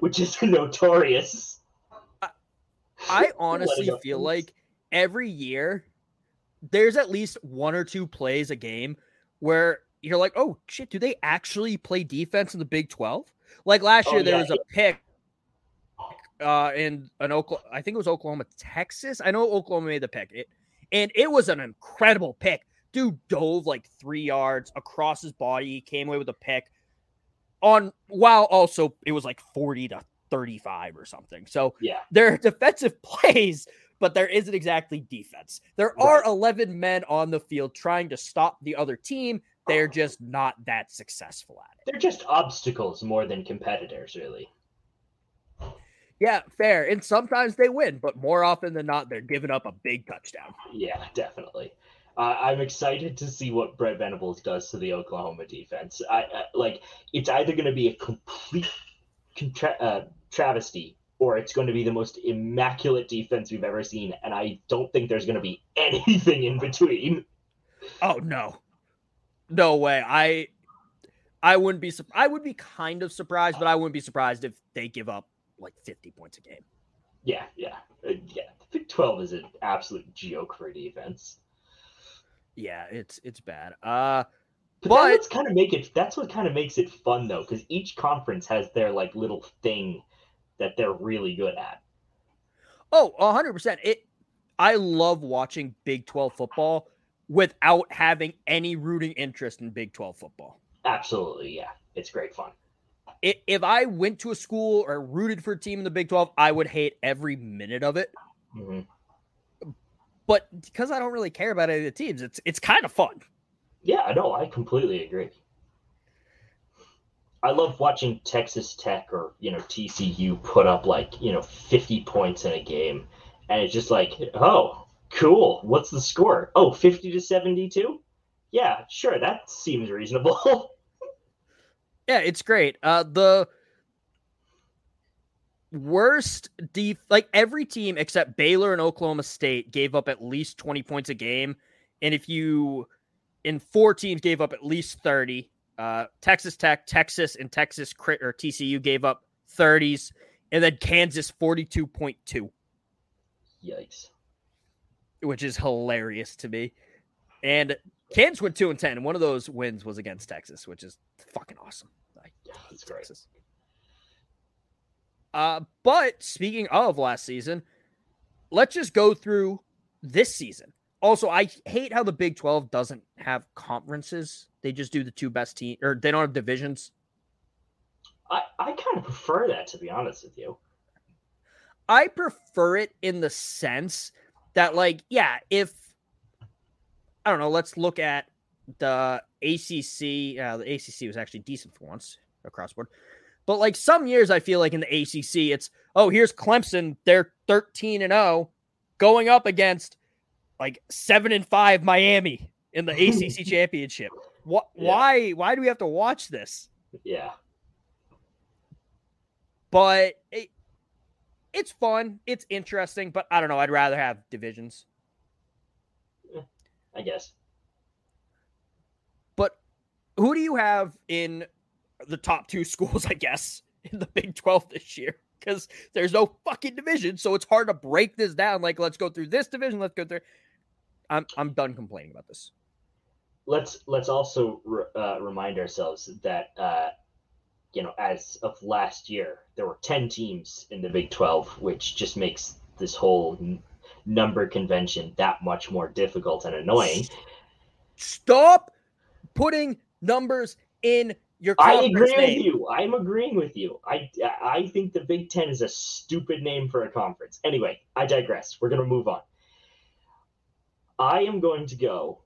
which is notorious I honestly feel like every year there's at least one or two plays a game where you're like, oh shit, do they actually play defense in the Big 12? Like last year, oh, there was a pick uh, in an Oklahoma, I think it was Oklahoma, Texas. I know Oklahoma made the pick, it, and it was an incredible pick. Dude dove like three yards across his body, came away with a pick on while also it was like 40 to 35 or something. So yeah, they're defensive plays, but there isn't exactly defense. There are right. 11 men on the field trying to stop the other team. They're just not that successful at it. They're just obstacles more than competitors, really. Yeah, fair. And sometimes they win, but more often than not, they're giving up a big touchdown. Yeah, definitely. Uh, I'm excited to see what Brent Venables does to the Oklahoma defense. I, I like it's either going to be a complete contra- uh, travesty or it's going to be the most immaculate defense we've ever seen, and I don't think there's going to be anything in between. Oh no, no way. I I wouldn't be. I would be kind of surprised, but I wouldn't be surprised if they give up like 50 points a game. Yeah, yeah, uh, yeah. Big 12 is an absolute joke for defense. Yeah, it's it's bad. Uh, but, but that's kind of make it. That's what kind of makes it fun though, because each conference has their like little thing that they're really good at. Oh, 100%. It. I love watching Big Twelve football without having any rooting interest in Big Twelve football. Absolutely, yeah, it's great fun. If I went to a school or rooted for a team in the Big Twelve, I would hate every minute of it. Mm-hmm. But because I don't really care about any of the teams, it's it's kind of fun. Yeah, no, I completely agree. I love watching Texas Tech or you know TCU put up like you know 50 points in a game, and it's just like, oh, cool. What's the score? Oh, 50 to 72. Yeah, sure, that seems reasonable. yeah, it's great. Uh, the worst def like every team except Baylor and Oklahoma State gave up at least 20 points a game. And if you in four teams gave up at least 30, uh, Texas Tech, Texas, and Texas crit or TCU gave up 30s, and then Kansas 42.2. Yikes. Which is hilarious to me. And Kansas went 2 and 10, and one of those wins was against Texas, which is fucking awesome. Like, yeah, that's great. Texas. Uh, but speaking of last season, let's just go through this season. Also, I hate how the Big 12 doesn't have conferences. They just do the two best team or they don't have divisions. I, I kind of prefer that to be honest with you. I prefer it in the sense that, like, yeah, if I don't know, let's look at the ACC. Uh, the ACC was actually decent for once across board. But like some years, I feel like in the ACC, it's oh, here's Clemson, they're 13 and 0, going up against like seven and five Miami in the ACC championship. What? Yeah. Why? Why do we have to watch this? Yeah. But it, it's fun. It's interesting. But I don't know. I'd rather have divisions. I guess. But who do you have in the top two schools, I guess, in the Big 12 this year because there's no fucking division. So it's hard to break this down. Like, let's go through this division. Let's go through. I'm I'm done complaining about this. Let's let's also re- uh, remind ourselves that uh, you know as of last year there were ten teams in the Big Twelve, which just makes this whole number convention that much more difficult and annoying. Stop putting numbers in your I agree name. with you. I'm agreeing with you. I I think the Big Ten is a stupid name for a conference. Anyway, I digress. We're gonna move on. I am going to go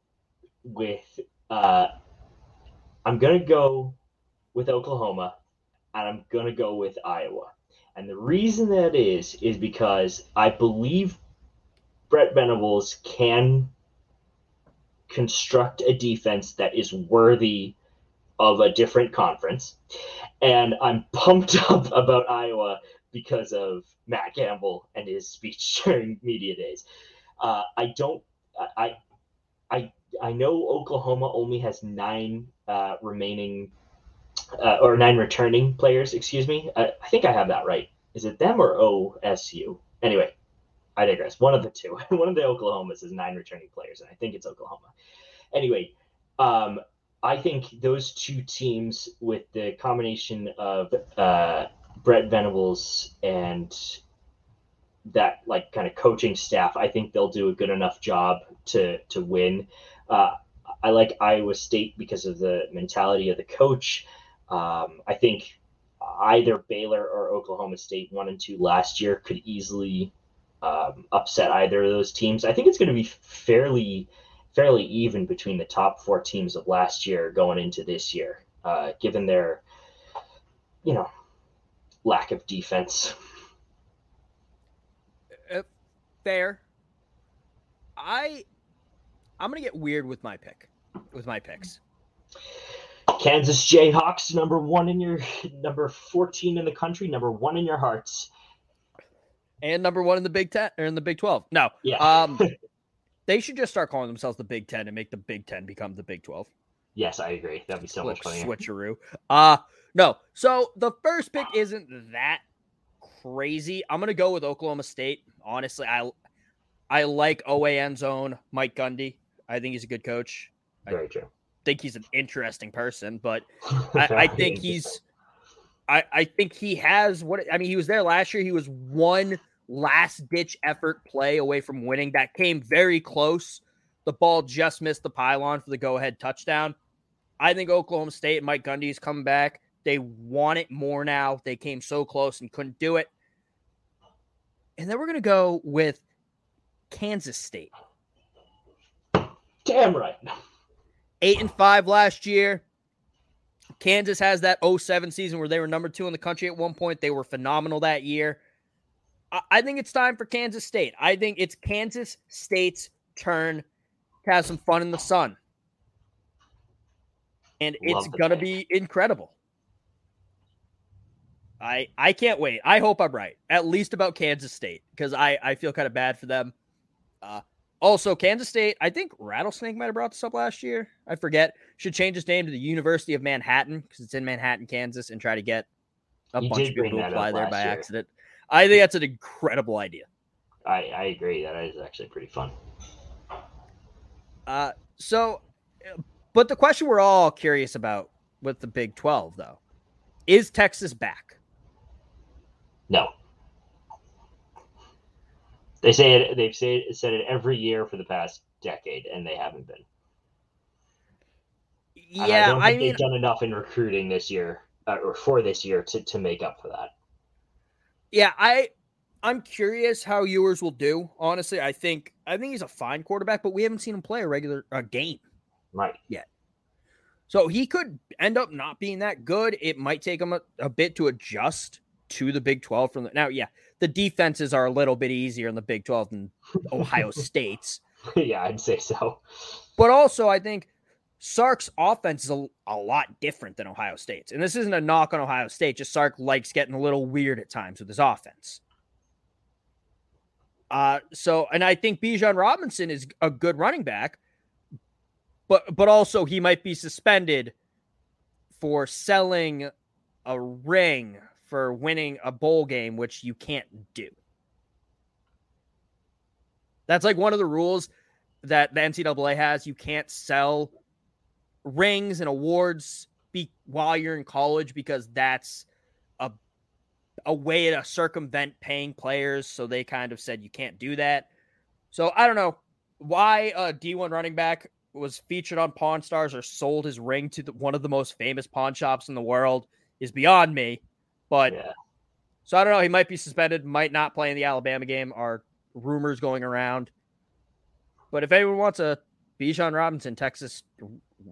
with uh, I'm gonna go with Oklahoma, and I'm gonna go with Iowa. And the reason that is is because I believe Brent Venables can construct a defense that is worthy of a different conference. And I'm pumped up about Iowa because of Matt Campbell and his speech during media days. Uh, I don't, I, I, I know Oklahoma only has nine uh, remaining uh, or nine returning players. Excuse me. I, I think I have that right. Is it them or OSU? Anyway, I digress. One of the two. One of the Oklahomas is nine returning players, and I think it's Oklahoma. Anyway, um, I think those two teams, with the combination of uh, Brent Venables and that like kind of coaching staff, I think they'll do a good enough job to to win. Uh, I like Iowa State because of the mentality of the coach. Um, I think either Baylor or Oklahoma State one and two last year could easily um, upset either of those teams. I think it's going to be fairly fairly even between the top four teams of last year going into this year, uh, given their you know lack of defense. Uh, fair. I I'm gonna get weird with my pick, with my picks. Kansas Jayhawks, number one in your number 14 in the country, number one in your hearts. And number one in the Big Ten or in the Big 12. No. Yeah. Um they should just start calling themselves the Big Ten and make the Big Ten become the Big 12. Yes, I agree. That'd be so much funnier. switcheroo. Uh no. So the first pick isn't that crazy. I'm gonna go with Oklahoma State. Honestly, I I like OAN zone Mike Gundy. I think he's a good coach. Very I true. think he's an interesting person, but I, I think he's I, I think he has what I mean, he was there last year. He was one last ditch effort play away from winning. That came very close. The ball just missed the pylon for the go ahead touchdown. I think Oklahoma State and Mike Gundy's come back. They want it more now. They came so close and couldn't do it. And then we're gonna go with Kansas State. Damn right. Eight and five last year. Kansas has that 07 season where they were number two in the country at one point. They were phenomenal that year. I, think it's time for Kansas State. I think it's Kansas State's turn to have some fun in the sun. And Love it's gonna pick. be incredible. I I can't wait. I hope I'm right, at least about Kansas State, because I I feel kind of bad for them. Uh, also, Kansas State, I think Rattlesnake might have brought this up last year. I forget. Should change its name to the University of Manhattan because it's in Manhattan, Kansas, and try to get a You bunch of people to apply there by year. accident. I think that's an incredible idea. I, I agree. That is actually pretty fun. Uh, so, but the question we're all curious about with the Big 12, though, is Texas back? No. They say it. They've said said it every year for the past decade, and they haven't been. And I Yeah, don't I think mean, they've done enough in recruiting this year uh, or for this year to, to make up for that. Yeah, I I'm curious how Ewers will do. Honestly, I think I think he's a fine quarterback, but we haven't seen him play a regular a game Right. yet. So he could end up not being that good. It might take him a, a bit to adjust to the Big 12 from the now, yeah. The defenses are a little bit easier in the Big 12 than Ohio State's. yeah, I'd say so. But also, I think Sark's offense is a, a lot different than Ohio State's. And this isn't a knock on Ohio State, just Sark likes getting a little weird at times with his offense. Uh, so, and I think Bijan Robinson is a good running back, but but also he might be suspended for selling a ring for winning a bowl game, which you can't do. That's like one of the rules that the NCAA has. You can't sell rings and awards be, while you're in college because that's a a way to circumvent paying players. So they kind of said you can't do that. So I don't know why a D1 running back was featured on Pawn Stars or sold his ring to the, one of the most famous pawn shops in the world is beyond me. But Yeah. so I don't know. He might be suspended, might not play in the Alabama game. Are rumors going around? But if anyone wants a Bijan Robinson Texas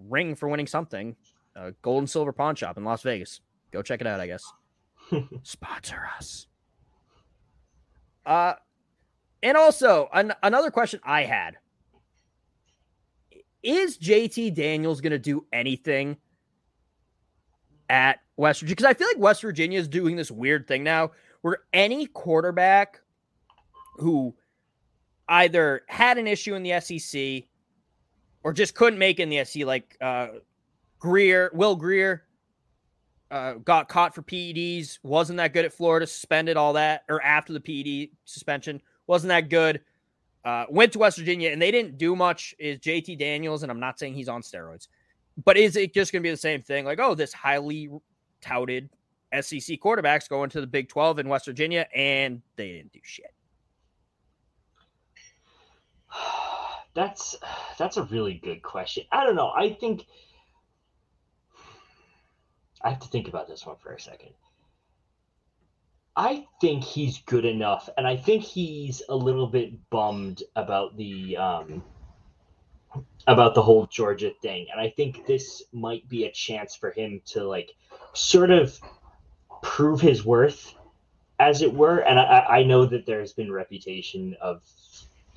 ring for winning something, a gold and silver pawn shop in Las Vegas, go check it out. I guess sponsor us. Uh, and also an- another question I had: Is JT Daniels going to do anything at West Virginia? Because I feel like West Virginia is doing this weird thing now, where any quarterback who either had an issue in the SEC or just couldn't make in the SEC, like uh, Grier, Will Grier, uh, got caught for PEDs, wasn't that good at Florida, suspended all that, or after the PED suspension, wasn't that good. Uh, went to West Virginia and they didn't do much. Is JT Daniels, and I'm not saying he's on steroids, but is it just going to be the same thing? Like, oh, this highly touted SEC quarterbacks going to the Big 12 in West Virginia, and they didn't do shit. That's that's a really good question. I don't know. I think I have to think about this one for a second. I think he's good enough, and I think he's a little bit bummed about the um, about the whole Georgia thing, and I think this might be a chance for him to like sort of prove his worth, as it were. And I, I know that there's been reputation of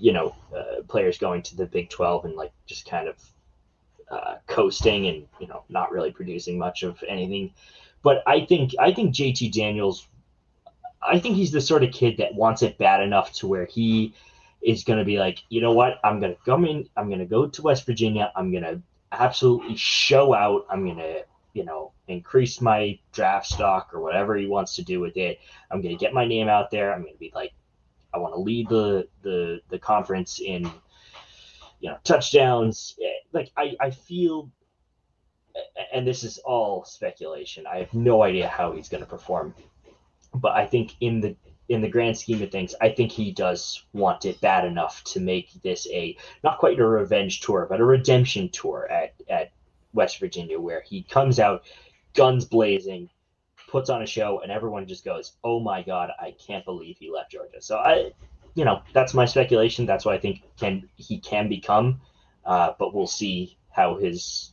you know uh, players going to the Big Twelve and like just kind of uh, coasting and you know not really producing much of anything. But I think I think JT Daniels I think he's the sort of kid that wants it bad enough to where he is going to be like, you know what? I'm going to come in. I'm going to go to West Virginia. I'm going to absolutely show out. I'm going to, you know, increase my draft stock or whatever he wants to do with it. I'm going to get my name out there. I'm going to be like, I want to lead the the the conference in, you know, touchdowns. Like I I feel, and this is all speculation. I have no idea how he's going to perform but I think in the in the grand scheme of things, I think he does want it bad enough to make this a not quite a revenge tour, but a redemption tour at at West Virginia, where he comes out guns blazing, puts on a show, and everyone just goes, "Oh my god, I can't believe he left Georgia." So I, you know, that's my speculation. That's what I think can he can become, uh, but we'll see how his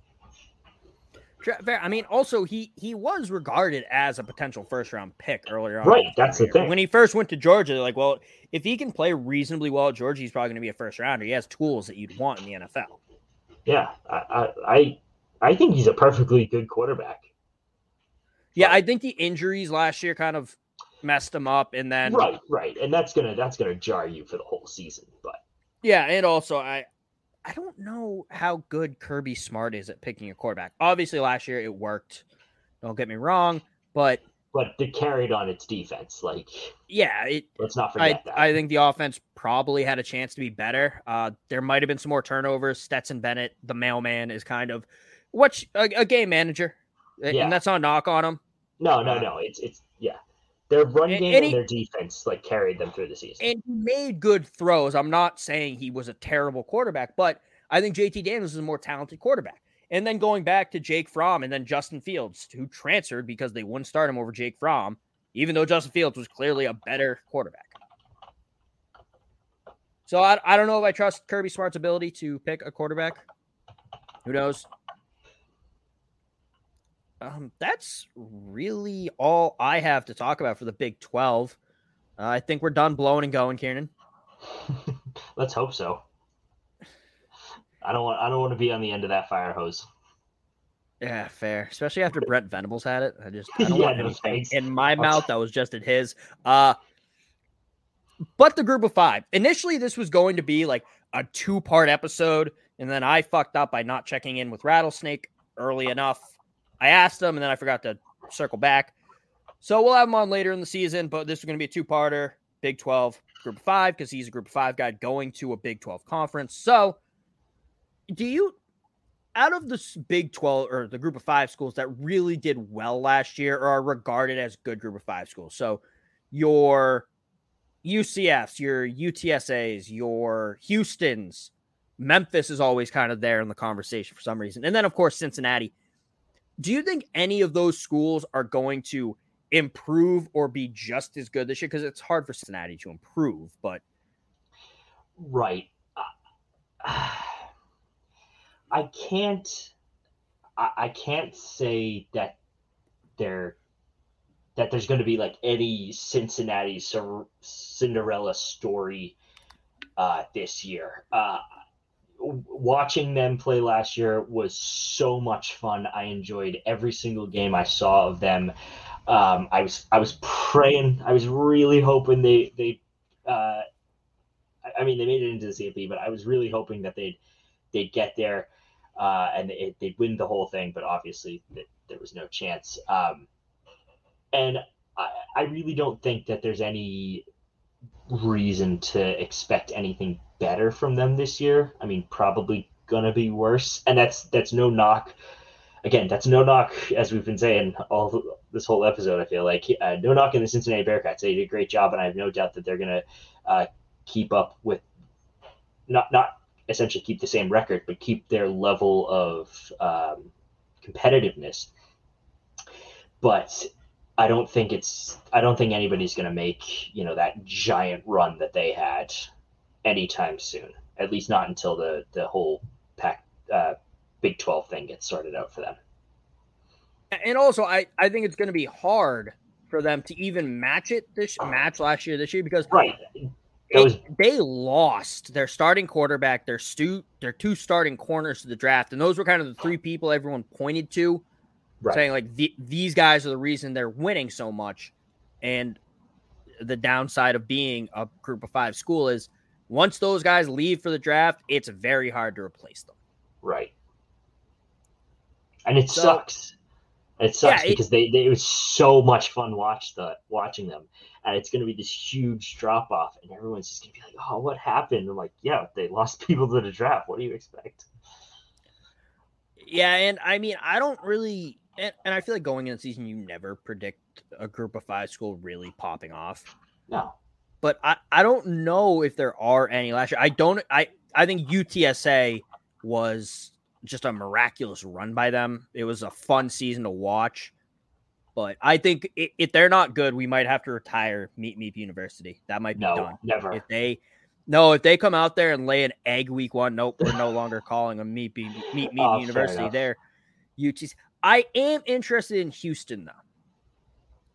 Fair. I mean, also he he was regarded as a potential first round pick earlier on. Right, that's the thing. When he first went to Georgia, they're like, well, if he can play reasonably well at Georgia, he's probably going to be a first rounder. He has tools that you'd want in the NFL. Yeah, I I I think he's a perfectly good quarterback. Yeah, I think the injuries last year kind of messed him up, and then right, right, and that's gonna that's gonna jar you for the whole season. But yeah, and also I I don't know how good Kirby Smart is at picking a quarterback. Obviously, last year it worked. Don't get me wrong, but but it carried on its defense. Like, yeah, it, let's not forget I, that. I think the offense probably had a chance to be better. Uh, there might have been some more turnovers. Stetson Bennett, the mailman, is kind of what a, a, game manager, yeah. and that's not a knock on him. No, no, uh, no. It's it's. Their run game and, and, he, their defense like carried them through the season. And he made good throws. I'm not saying he was a terrible quarterback, but I think JT Daniels is a more talented quarterback. And then going back to Jake Fromm and then Justin Fields, who transferred because they wouldn't start him over Jake Fromm, even though Justin Fields was clearly a better quarterback. So I, I don't know if I trust Kirby Smart's ability to pick a quarterback. Who knows? Um, that's really all I have to talk about for the Big 12. Uh, I think we're done blowing and going, Kieran. Let's hope so. I don't want I don't want to be on the end of that fire hose. Yeah, fair. Especially after Brent Venables had it. I just I don't yeah, want anything in my mouth that was just in his. Uh but the group of five. Initially, this was going to be like a two-part episode, and then I fucked up by not checking in with Rattlesnake early enough I asked him, and then I forgot to circle back. So we'll have him on later in the season, but this is going to be a two parter Big 12, Group of Five, because he's a Group of Five guy going to a Big 12 conference. So, do you, out of the Big 12 or the Group of Five schools that really did well last year or are regarded as good Group of Five schools? So, your UCFs, your UTSAs, your Houston's, Memphis is always kind of there in the conversation for some reason. And then, of course, Cincinnati do you think any of those schools are going to improve or be just as good this year? Because it's hard for Cincinnati to improve, but right. I can't. I, I can't say that they're that there's going to be like any Cincinnati Cinderella story uh, this year. Uh, watching them play last year was so much fun. I enjoyed every single game I saw of them. Um, I was I was praying. I was really hoping they they. Uh, I mean, they made it into the CFP, but I was really hoping that they'd they'd get there uh, and it, they'd win the whole thing. But obviously, there was no chance. Um, and I, I really don't think that there's any reason to expect anything better from them this year. I mean, probably gonna be worse, and that's that's no knock. Again, that's no knock, as we've been saying all this whole episode. I feel like uh, no knock in the Cincinnati Bearcats. They did a great job, and I have no doubt that they're gonna uh, keep up with not not essentially keep the same record, but keep their level of um, competitiveness. But I don't think it's I don't think anybody's going to make you know that giant run that they had anytime soon. At least not until the the whole Pac uh, Big Twelve thing gets sorted out for them. And also, I I think it's going to be hard for them to even match it this match last year this year because right. Was... they lost their starting quarterback, their stu- their two starting corners to the draft, and those were kind of the three people everyone pointed to right. saying like the, these guys are the reason they're winning so much. And the downside of being a group of five school is once those guys leave for the draft, it's very hard to replace them. Right. And it so, sucks. It sucks yeah, because it, they, they, it was so much fun watch the watching them. And it's gonna be this huge drop off and everyone's just gonna be like, Oh, what happened? I'm like, Yeah, they lost people to the draft. What do you expect? Yeah, and I mean I don't really and, and I feel like going in the season, you never predict a group of five school really popping off. No. But I, I don't know if there are any last year. I don't I I think UTSA was just a miraculous run by them. It was a fun season to watch. But I think if, they're not good, we might have to retire Meet Meep University. That might be no, done. Never. If they no, if they come out there and lay an egg week one, nope, we're no longer calling them Meet Meep Meet Meep oh, University. There, UTC. I am interested in Houston though.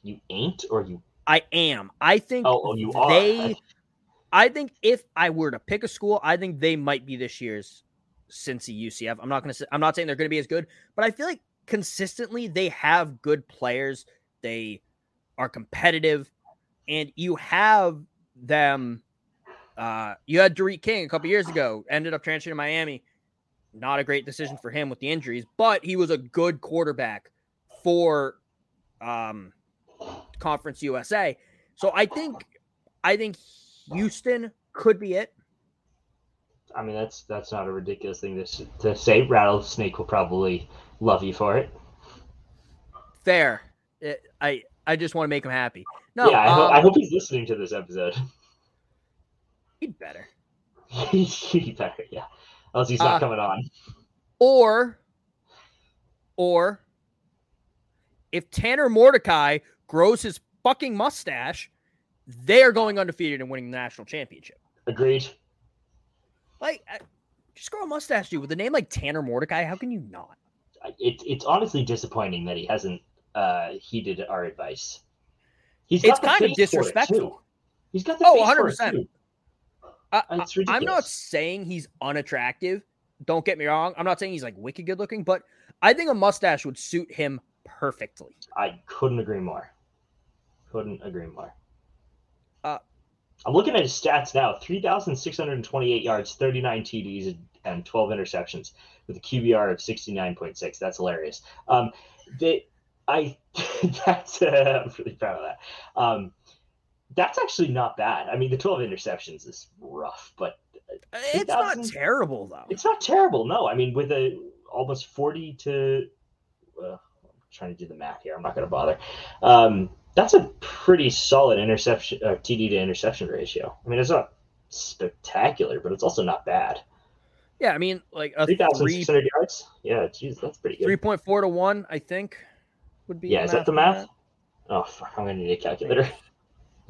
You ain't, or you? I am. I think. Oh, oh you they, are. I think if I were to pick a school, I think they might be this year's Cincy UCF. I'm not gonna. Say, I'm not saying they're gonna be as good, but I feel like consistently they have good players. They are competitive, and you have them. Uh, you had D'Eriq King a couple years ago, ended up transferring to Miami. Not a great decision for him with the injuries, but he was a good quarterback for um, Conference USA. So I think I think Houston could be it. I mean, that's that's not a ridiculous thing to, to say. Rattlesnake will probably love you for it. Fair. It, I I just want to make him happy. No, yeah, I, um, ho- I hope he's listening to this episode. He'd better. he'd better, yeah he's not uh, coming on. Or, or if Tanner Mordecai grows his fucking mustache, they are going undefeated and winning the national championship. Agreed. Like, just grow a mustache, dude. With a name like Tanner Mordecai, how can you not? It, it's honestly disappointing that he hasn't uh, heeded our advice. He's it's kind of disrespectful. He's got the oh, 100 percent. I, am not saying he's unattractive. Don't get me wrong. I'm not saying he's like wicked good looking, but I think a mustache would suit him perfectly. I couldn't agree more. Couldn't agree more. Uh, I'm looking at his stats now 3,628 yards, 39 TDs, and 12 interceptions with a QBR of 69.6. That's hilarious. Um, they, I, that's, uh, I'm really proud of that. Um, that's actually not bad. I mean, the 12 interceptions is rough, but uh, it's not terrible though. It's not terrible. No, I mean, with a almost 40 to, uh, I'm trying to do the math here. I'm not going to bother. Um, that's a pretty solid interception, uh, TD to interception ratio. I mean, it's not spectacular, but it's also not bad. Yeah, I mean, like a Three thousand three six hundred yards. Yeah, geez, that's pretty good. three point four to one, I think, would be. yeah, is that the math? Oh, fuck, I'm gonna need a calculator.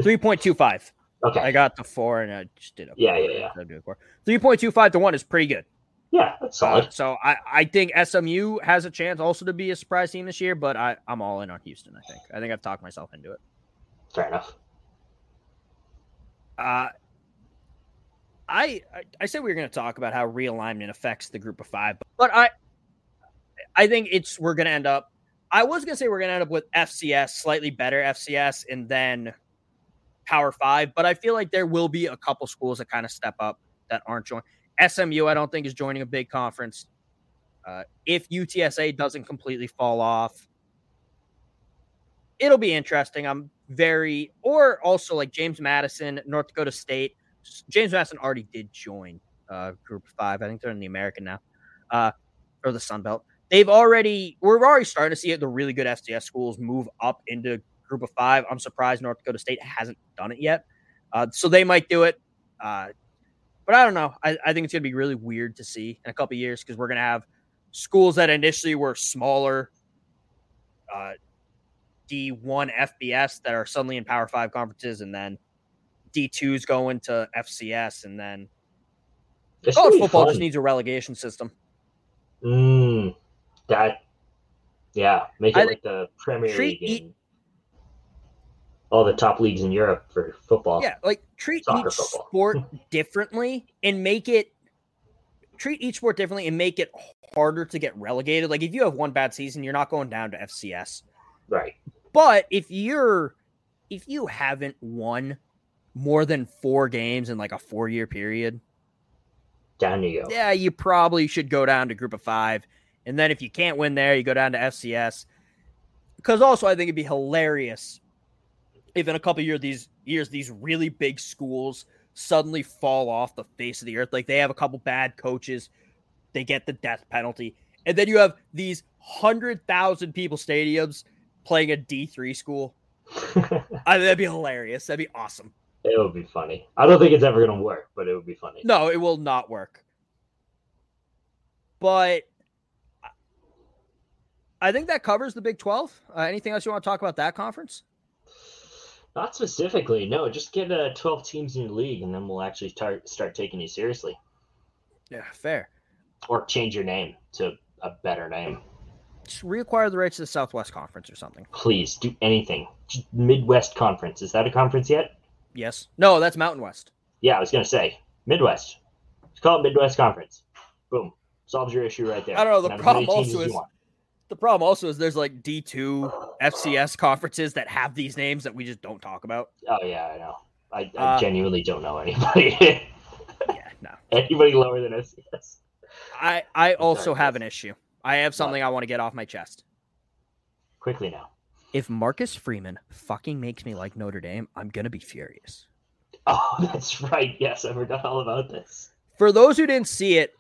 Three point two five. Okay. I got the four, and I just did a Yeah, yeah, yeah. Three point two five to one is pretty good. Yeah, that's solid. Uh, so I, I think SMU has a chance also to be a surprise team this year, but I, I'm all in on Houston. I think. I think I've talked myself into it. Fair enough. Uh, I I, I said we were going to talk about how realignment affects the group of five, but I I think it's we're going to end up. I was going to say we're going to end up with FCS, slightly better FCS, and then Power Five, but I feel like there will be a couple schools that kind of step up that aren't joining. SMU, I don't think is joining a big conference. Uh, if UTSA doesn't completely fall off, it'll be interesting. I'm very, or also like James Madison, North Dakota State. James Madison already did join uh, Group Five. I think they're in the American now, uh, or the Sun Belt. They've already, we're already starting to see it. The really good FCS schools move up into Group of Five. I'm surprised North Dakota State hasn't done it yet, uh, so they might do it. Uh, but I don't know. I, I think it's going to be really weird to see in a couple years because we're going to have schools that initially were smaller, uh, D1 FBS that are suddenly in Power Five conferences, and then D2s going to FCS, and then It's college football fun. just needs a relegation system. Mm, that, yeah, make it I like the Premier treat League all the top leagues in Europe for football. Yeah, like treat Soccer each football. sport differently and make it treat each sport differently and make it harder to get relegated. Like if you have one bad season, you're not going down to FCS. Right. But if you're if you haven't won more than four games in like a four year period, Down you go. yeah, you probably should go down to group of five. And then if you can't win there, you go down to FCS. Because also I think it'd be hilarious if in a couple years these years these really big schools suddenly fall off the face of the earth. Like they have a couple bad coaches, they get the death penalty. And then you have these hundred thousand people stadiums playing a D three school. I, that'd be hilarious. That'd be awesome. It would be funny. I don't think it's ever going to work, but it would be funny. No, it will not work. But I think that covers the Big 12. Uh, anything else you want to talk about that conference? Not specifically. No, just get uh, 12 teams in the league, and then we'll actually start start taking you seriously. Yeah, fair. Or change your name to a better name. Just reacquire the rights to the Southwest Conference or something. Please do anything. Midwest Conference. Is that a conference yet? Yes. No, that's Mountain West. Yeah, I was going to say Midwest. Just call it Midwest Conference. Boom. Solves your issue right there. I don't know. The problem also is. The problem also is there's like D2 FCS conferences that have these names that we just don't talk about. Oh, yeah, I know. I, I Uh, genuinely don't know anybody. yeah, no. Anybody lower than FCS. I I also have an issue. I have something I want to get off my chest. Quickly now. If Marcus Freeman fucking makes me like Notre Dame, I'm gonna be furious. Oh, that's right. Yes, I forgot all about this. For those who didn't see it,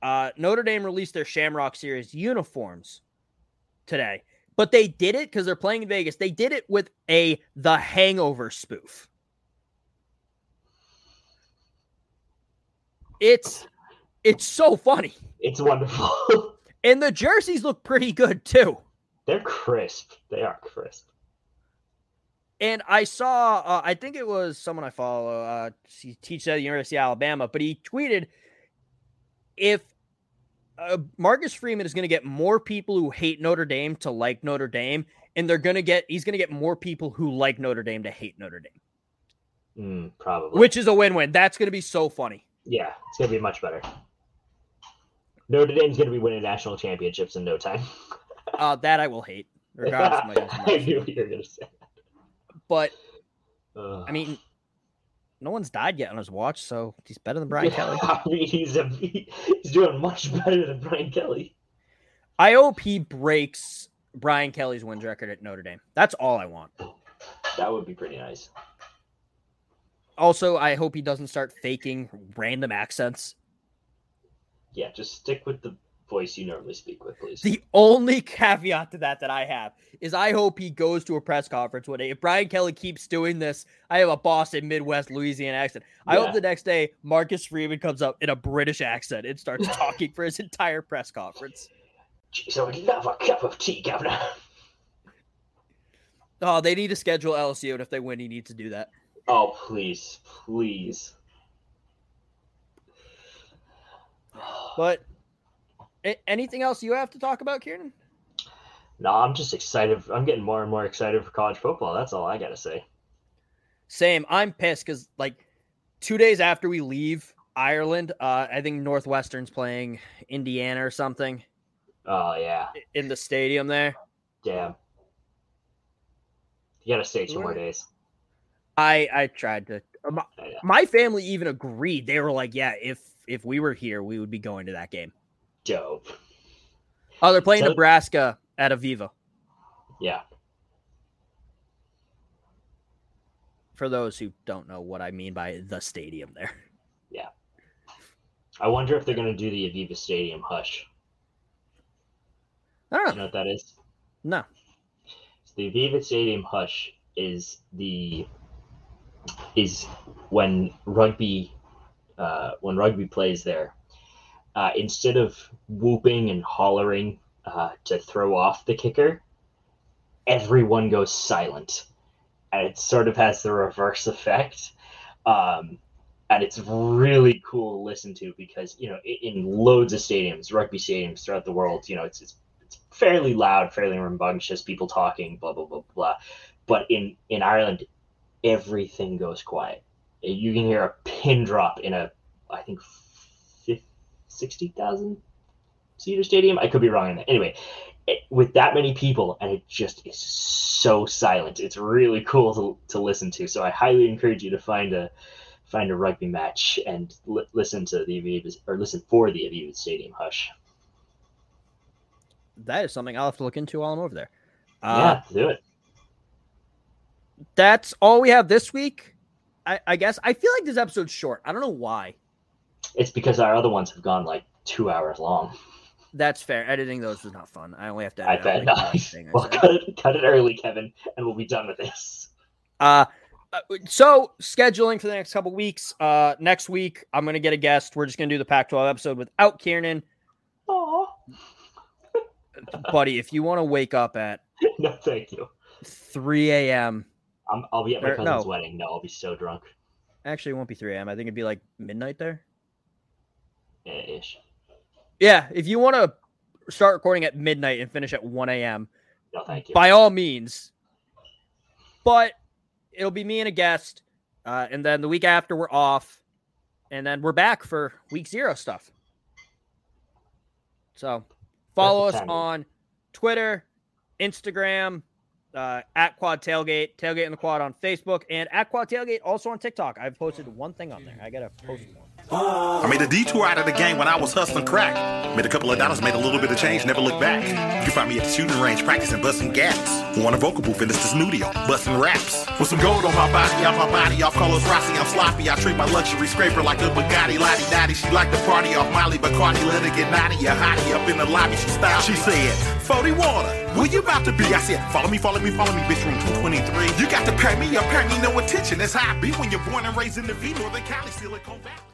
uh, Notre Dame released their Shamrock Series uniforms today, but they did it because they're playing in Vegas. They did it with a The Hangover spoof. It's it's so funny, It's wonderful. and the jerseys look pretty good too. They're crisp. They are crisp. And I saw, uh, I think it was someone I follow. Uh, he teaches at the University of Alabama, but he tweeted if uh, Marcus Freeman is going to get more people who hate Notre Dame to like Notre Dame, and they're going to get, he's going to get more people who like Notre Dame to hate Notre Dame, Mm, probably. which is a win-win. That's going to be so funny. Yeah, it's gonna be much better. Notre Dame's gonna be winning national championships in no time. Uh, that I will hate, regardless of my I knew what you were gonna say. But Ugh. I mean, no one's died yet on his watch, so he's better than Brian Kelly. I mean, he's a, he's doing much better than Brian Kelly. I hope he breaks Brian Kelly's wins record at Notre Dame. That's all I want. That would be pretty nice. Also, I hope he doesn't start faking random accents. Yeah, just stick with the voice you normally speak with, please. The only caveat to that that I have is I hope he goes to a press conference one day. If Brian Kelly keeps doing this, I have a Boston, Midwest, Louisiana accent. I Yeah. hope the next day Marcus Freeman comes up in a British accent and starts talking for his entire press conference. Jeez, oh, I would love a cup of tea, Governor. Oh, they need to schedule LSU, and if they win, he needs to do that. Oh, please, please. But anything else you have to talk about, Kieran? No, I'm just excited. I'm getting more and more excited for college football. That's all I gotta say. Same. I'm pissed because like two days after we leave Ireland, uh, I think Northwestern's playing Indiana or something Oh yeah, in the stadium there. damn. You gotta stay two more days. I I tried to. My, I know. my family even agreed. They were like, "Yeah, if if we were here, we would be going to that game." Dope. Oh, they're playing So- Nebraska at Aviva. Yeah. For those who don't know what I mean by the stadium, there. Yeah. I wonder if they're gonna do the Aviva Stadium hush. I Do don't you know. know what that is? No. So the Aviva Stadium hush is the is when rugby uh, when rugby plays there. Uh, instead of whooping and hollering uh, to throw off the kicker, everyone goes silent, and it sort of has the reverse effect. Um, and it's really cool to listen to because you know in loads of stadiums, rugby stadiums throughout the world, you know it's it's it's fairly loud, fairly rambunctious, people talking, blah blah blah blah. But in in Ireland, everything goes quiet. You can hear a pin drop in a, I think, 60,000 Cedar stadium. I could be wrong on that. Anyway, it, with that many people, and it just is so silent. It's really cool to, to listen to. So I highly encourage you to find a find a rugby match and li- listen to the Aviva or listen for the Aviva Stadium hush. That is something I'll have to look into while I'm over there. Uh, yeah, do it. That's all we have this week. I, I guess I feel like this episode's short. I don't know why. It's because our other ones have gone like two hours long. That's fair. Editing those was not fun. I only have to. I bet not. I Well, cut it, cut it early, Kevin, and we'll be done with this. Uh, uh, so scheduling for the next couple weeks. Uh, next week I'm gonna get a guest. We're just gonna do the Pac-12 episode without Kieran. Oh Buddy, if you want to wake up at no, thank you. 3 a.m. I'm, I'll be at my Or- cousin's no. wedding. No, I'll be so drunk. Actually, it won't be 3 a.m. I think it'd be like midnight there. Yeah, ish. Yeah, if you want to start recording at midnight and finish at 1 a.m., No, thank you. by all means. But it'll be me and a guest. Uh, and then the week after, we're off. And then we're back for week zero stuff. So follow us on Twitter, Instagram, uh, at Quad Tailgate, Tailgate in the Quad on Facebook, and at Quad Tailgate also on TikTok. I've posted one thing on there. I got to post more. I made a detour out of the game when I was hustling crack. Made a couple of dollars, made a little bit of change, never looked back. You can find me at the shooting range practicing busting gaps. Want a vocal booth in the studio, busting raps. With some gold on my body, off my body, off Carlos Rossi, I'm sloppy. I treat my luxury scraper like a Bugatti, Lottie Dottie. She like the party off Molly Bacardi, let her get naughty. A hottie up in the lobby, she style. She said, 40 water, where you about to be? I said, follow me, follow me, follow me, bitch, room 223. You got to pay me up, pay me no attention. That's how I be when you're born and raised in the V, Northern Cali, Silicon Valley.